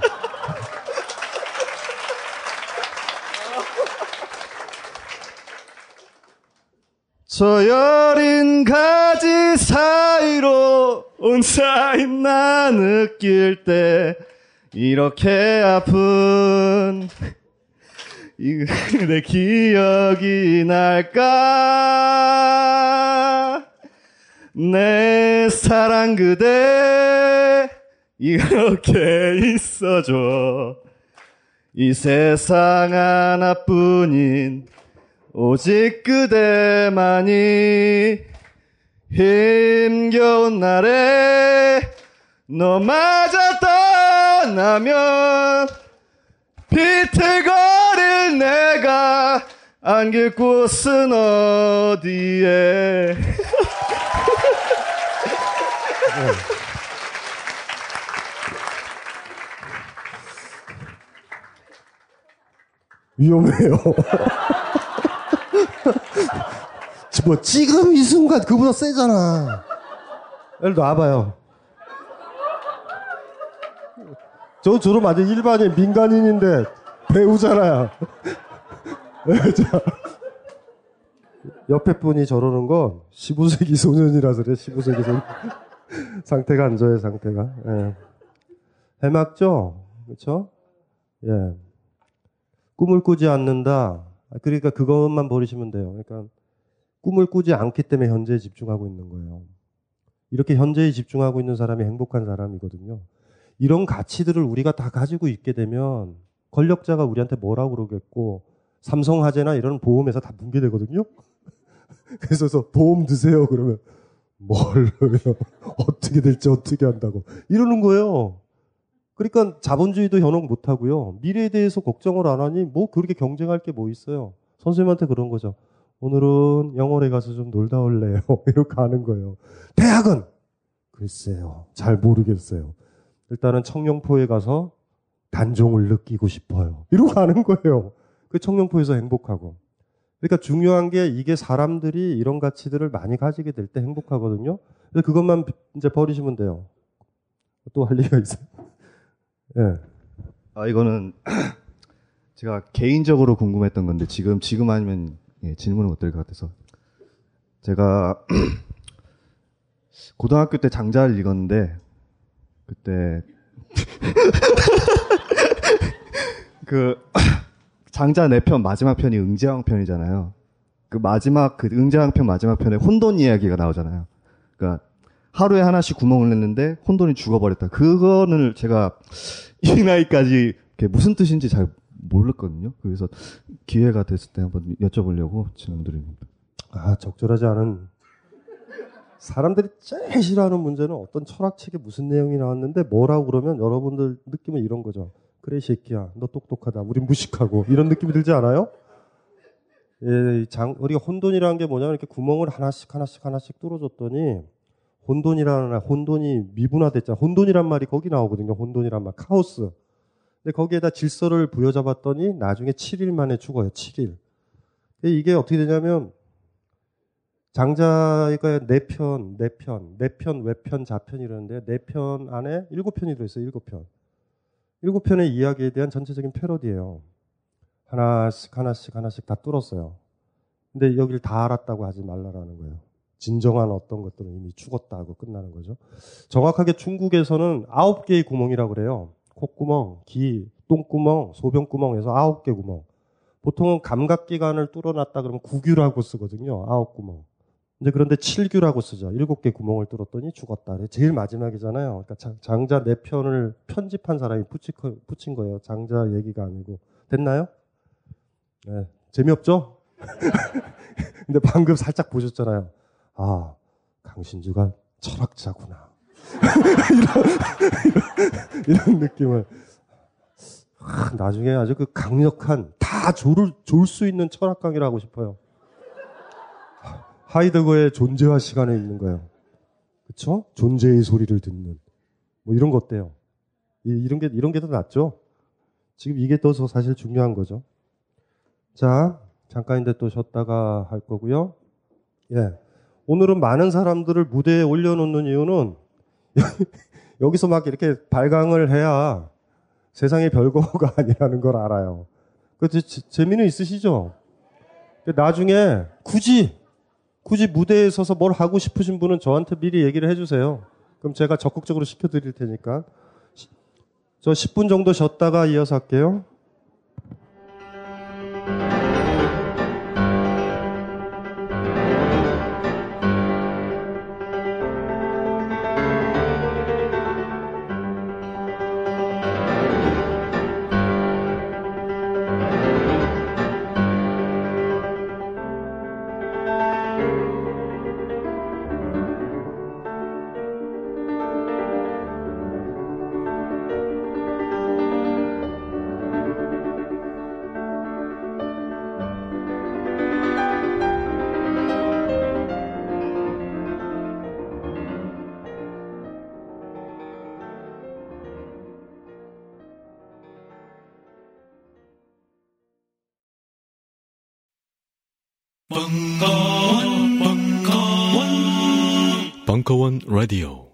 저 여린 가지 사이로 온사인 나 느낄 때 이렇게 아픈 이- 내 기억이 날까? 내 사랑 그대 이렇게 있어줘. 이 세상 하나뿐인 오직 그대만이 힘겨운 날에 너마저 떠나면 비틀거릴 내가 안길 곳은 어디에 위험해요. 뭐 지금 이 순간 그보다 세잖아. 일로 와봐요. 저 저런 완전 일반인 민간인인데 배우잖아요. 네, 자. 옆에 분이 저러는 건 15세기 소년이라서 그래 15세기 소년. 상태가 안 좋아요 상태가. 예. 해맑죠, 그렇죠? 예. 꿈을 꾸지 않는다. 그러니까 그것만 버리시면 돼요. 그러니까 꿈을 꾸지 않기 때문에 현재에 집중하고 있는 거예요. 이렇게 현재에 집중하고 있는 사람이 행복한 사람이거든요. 이런 가치들을 우리가 다 가지고 있게 되면 권력자가 우리한테 뭐라고 그러겠고 삼성화재나 이런 보험회사 다 붕괴되거든요. 그래서 보험 드세요. 그러면 뭘로요? 어떻게 될지 어떻게 한다고 이러는 거예요. 그러니까 자본주의도 현혹 못 하고요. 미래에 대해서 걱정을 안 하니 뭐 그렇게 경쟁할 게 뭐 있어요. 선생님한테 그런 거죠. 오늘은 영월에 가서 좀 놀다 올래요. 이렇게 하는 거예요. 대학은 글쎄요. 잘 모르겠어요. 일단은 청룡포에 가서 단종을 느끼고 싶어요. 이러고 가는 거예요. 그 청룡포에서 행복하고. 그러니까 중요한 게 이게 사람들이 이런 가치들을 많이 가지게 될 때 행복하거든요. 그래서 그것만 이제 버리시면 돼요. 또 할 얘기가 있어요. 예. 아 이거는 제가 개인적으로 궁금했던 건데 지금 지금 아니면 예, 질문은 어떨 것 같아서 제가 고등학교 때 장자를 읽었는데 그때 그 장자 네 편 마지막 편이 응제왕 편이잖아요. 그 마지막 그 응제왕 편 마지막 편에 혼돈 이야기가 나오잖아요. 그러니까 하루에 하나씩 구멍을 냈는데 혼돈이 죽어버렸다. 그거는 제가 이 나이까지 무슨 뜻인지 잘 몰랐거든요. 그래서 기회가 됐을 때 한번 여쭤보려고 질문드립니다. 아, 적절하지 않은 사람들이 제일 싫어하는 문제는 어떤 철학책에 무슨 내용이 나왔는데 뭐라고 그러면 여러분들 느낌은 이런 거죠. 그래, 이 새끼야. 너 똑똑하다. 우린 무식하고. 이런 느낌이 들지 않아요? 예, 장, 우리가 혼돈이라는 게 뭐냐면 이렇게 구멍을 하나씩 하나씩 하나씩 뚫어줬더니 혼돈이라는, 혼돈이 미분화됐잖아. 혼돈이란 말이 거기 나오거든요. 혼돈이란 말. 카오스. 근데 거기에다 질서를 부여잡았더니 나중에 7일 만에 죽어요. 7일. 이게 어떻게 되냐면 장자가 네 편, 네 편, 네 편, 외편, 자편 이러는데 네 편 안에 일곱 편이 들어있어요. 일곱 편. 일곱 편의 이야기에 대한 전체적인 패러디예요. 하나씩 하나씩 하나씩 다 뚫었어요. 근데 여기를 다 알았다고 하지 말라라는 거예요. 진정한 어떤 것들은 이미 죽었다 하고 끝나는 거죠. 정확하게 중국에서는 아홉 개의 구멍이라고 그래요. 콧구멍, 귀, 똥구멍, 소변구멍에서 아홉 개 구멍. 보통은 감각기관을 뚫어놨다 그러면 구규라고 쓰거든요. 아홉 구멍. 근데 그런데 칠규라고 쓰죠. 일곱 개 구멍을 뚫었더니 죽었다. 제일 마지막이잖아요. 그러니까 장자 네 편을 편집한 사람이 붙인 거예요. 장자 얘기가 아니고. 됐나요? 네. 재미없죠? 근데 방금 살짝 보셨잖아요. 아, 강신주가 철학자구나. 이런, 이런 느낌을. 아, 나중에 아주 그 강력한, 다 졸을, 졸 수 있는 철학 강의를 하고 싶어요. 하이드거의 존재와 시간에 있는 거예요. 그쵸? 존재의 소리를 듣는. 뭐 이런 거 어때요? 이 런 게, 이런 게 더 낫죠? 지금 이게 더 사실 중요한 거죠. 자, 잠깐인데 또 쉬었다가 할 거고요. 예. 오늘은 많은 사람들을 무대에 올려놓는 이유는 여기서 막 이렇게 발광을 해야 세상에 별거가 아니라는 걸 알아요. 그 재미는 있으시죠? 나중에 굳이 굳이 무대에 서서 뭘 하고 싶으신 분은 저한테 미리 얘기를 해주세요. 그럼 제가 적극적으로 시켜드릴 테니까. 저 10분 정도 쉬었다가 이어서 할게요. 벙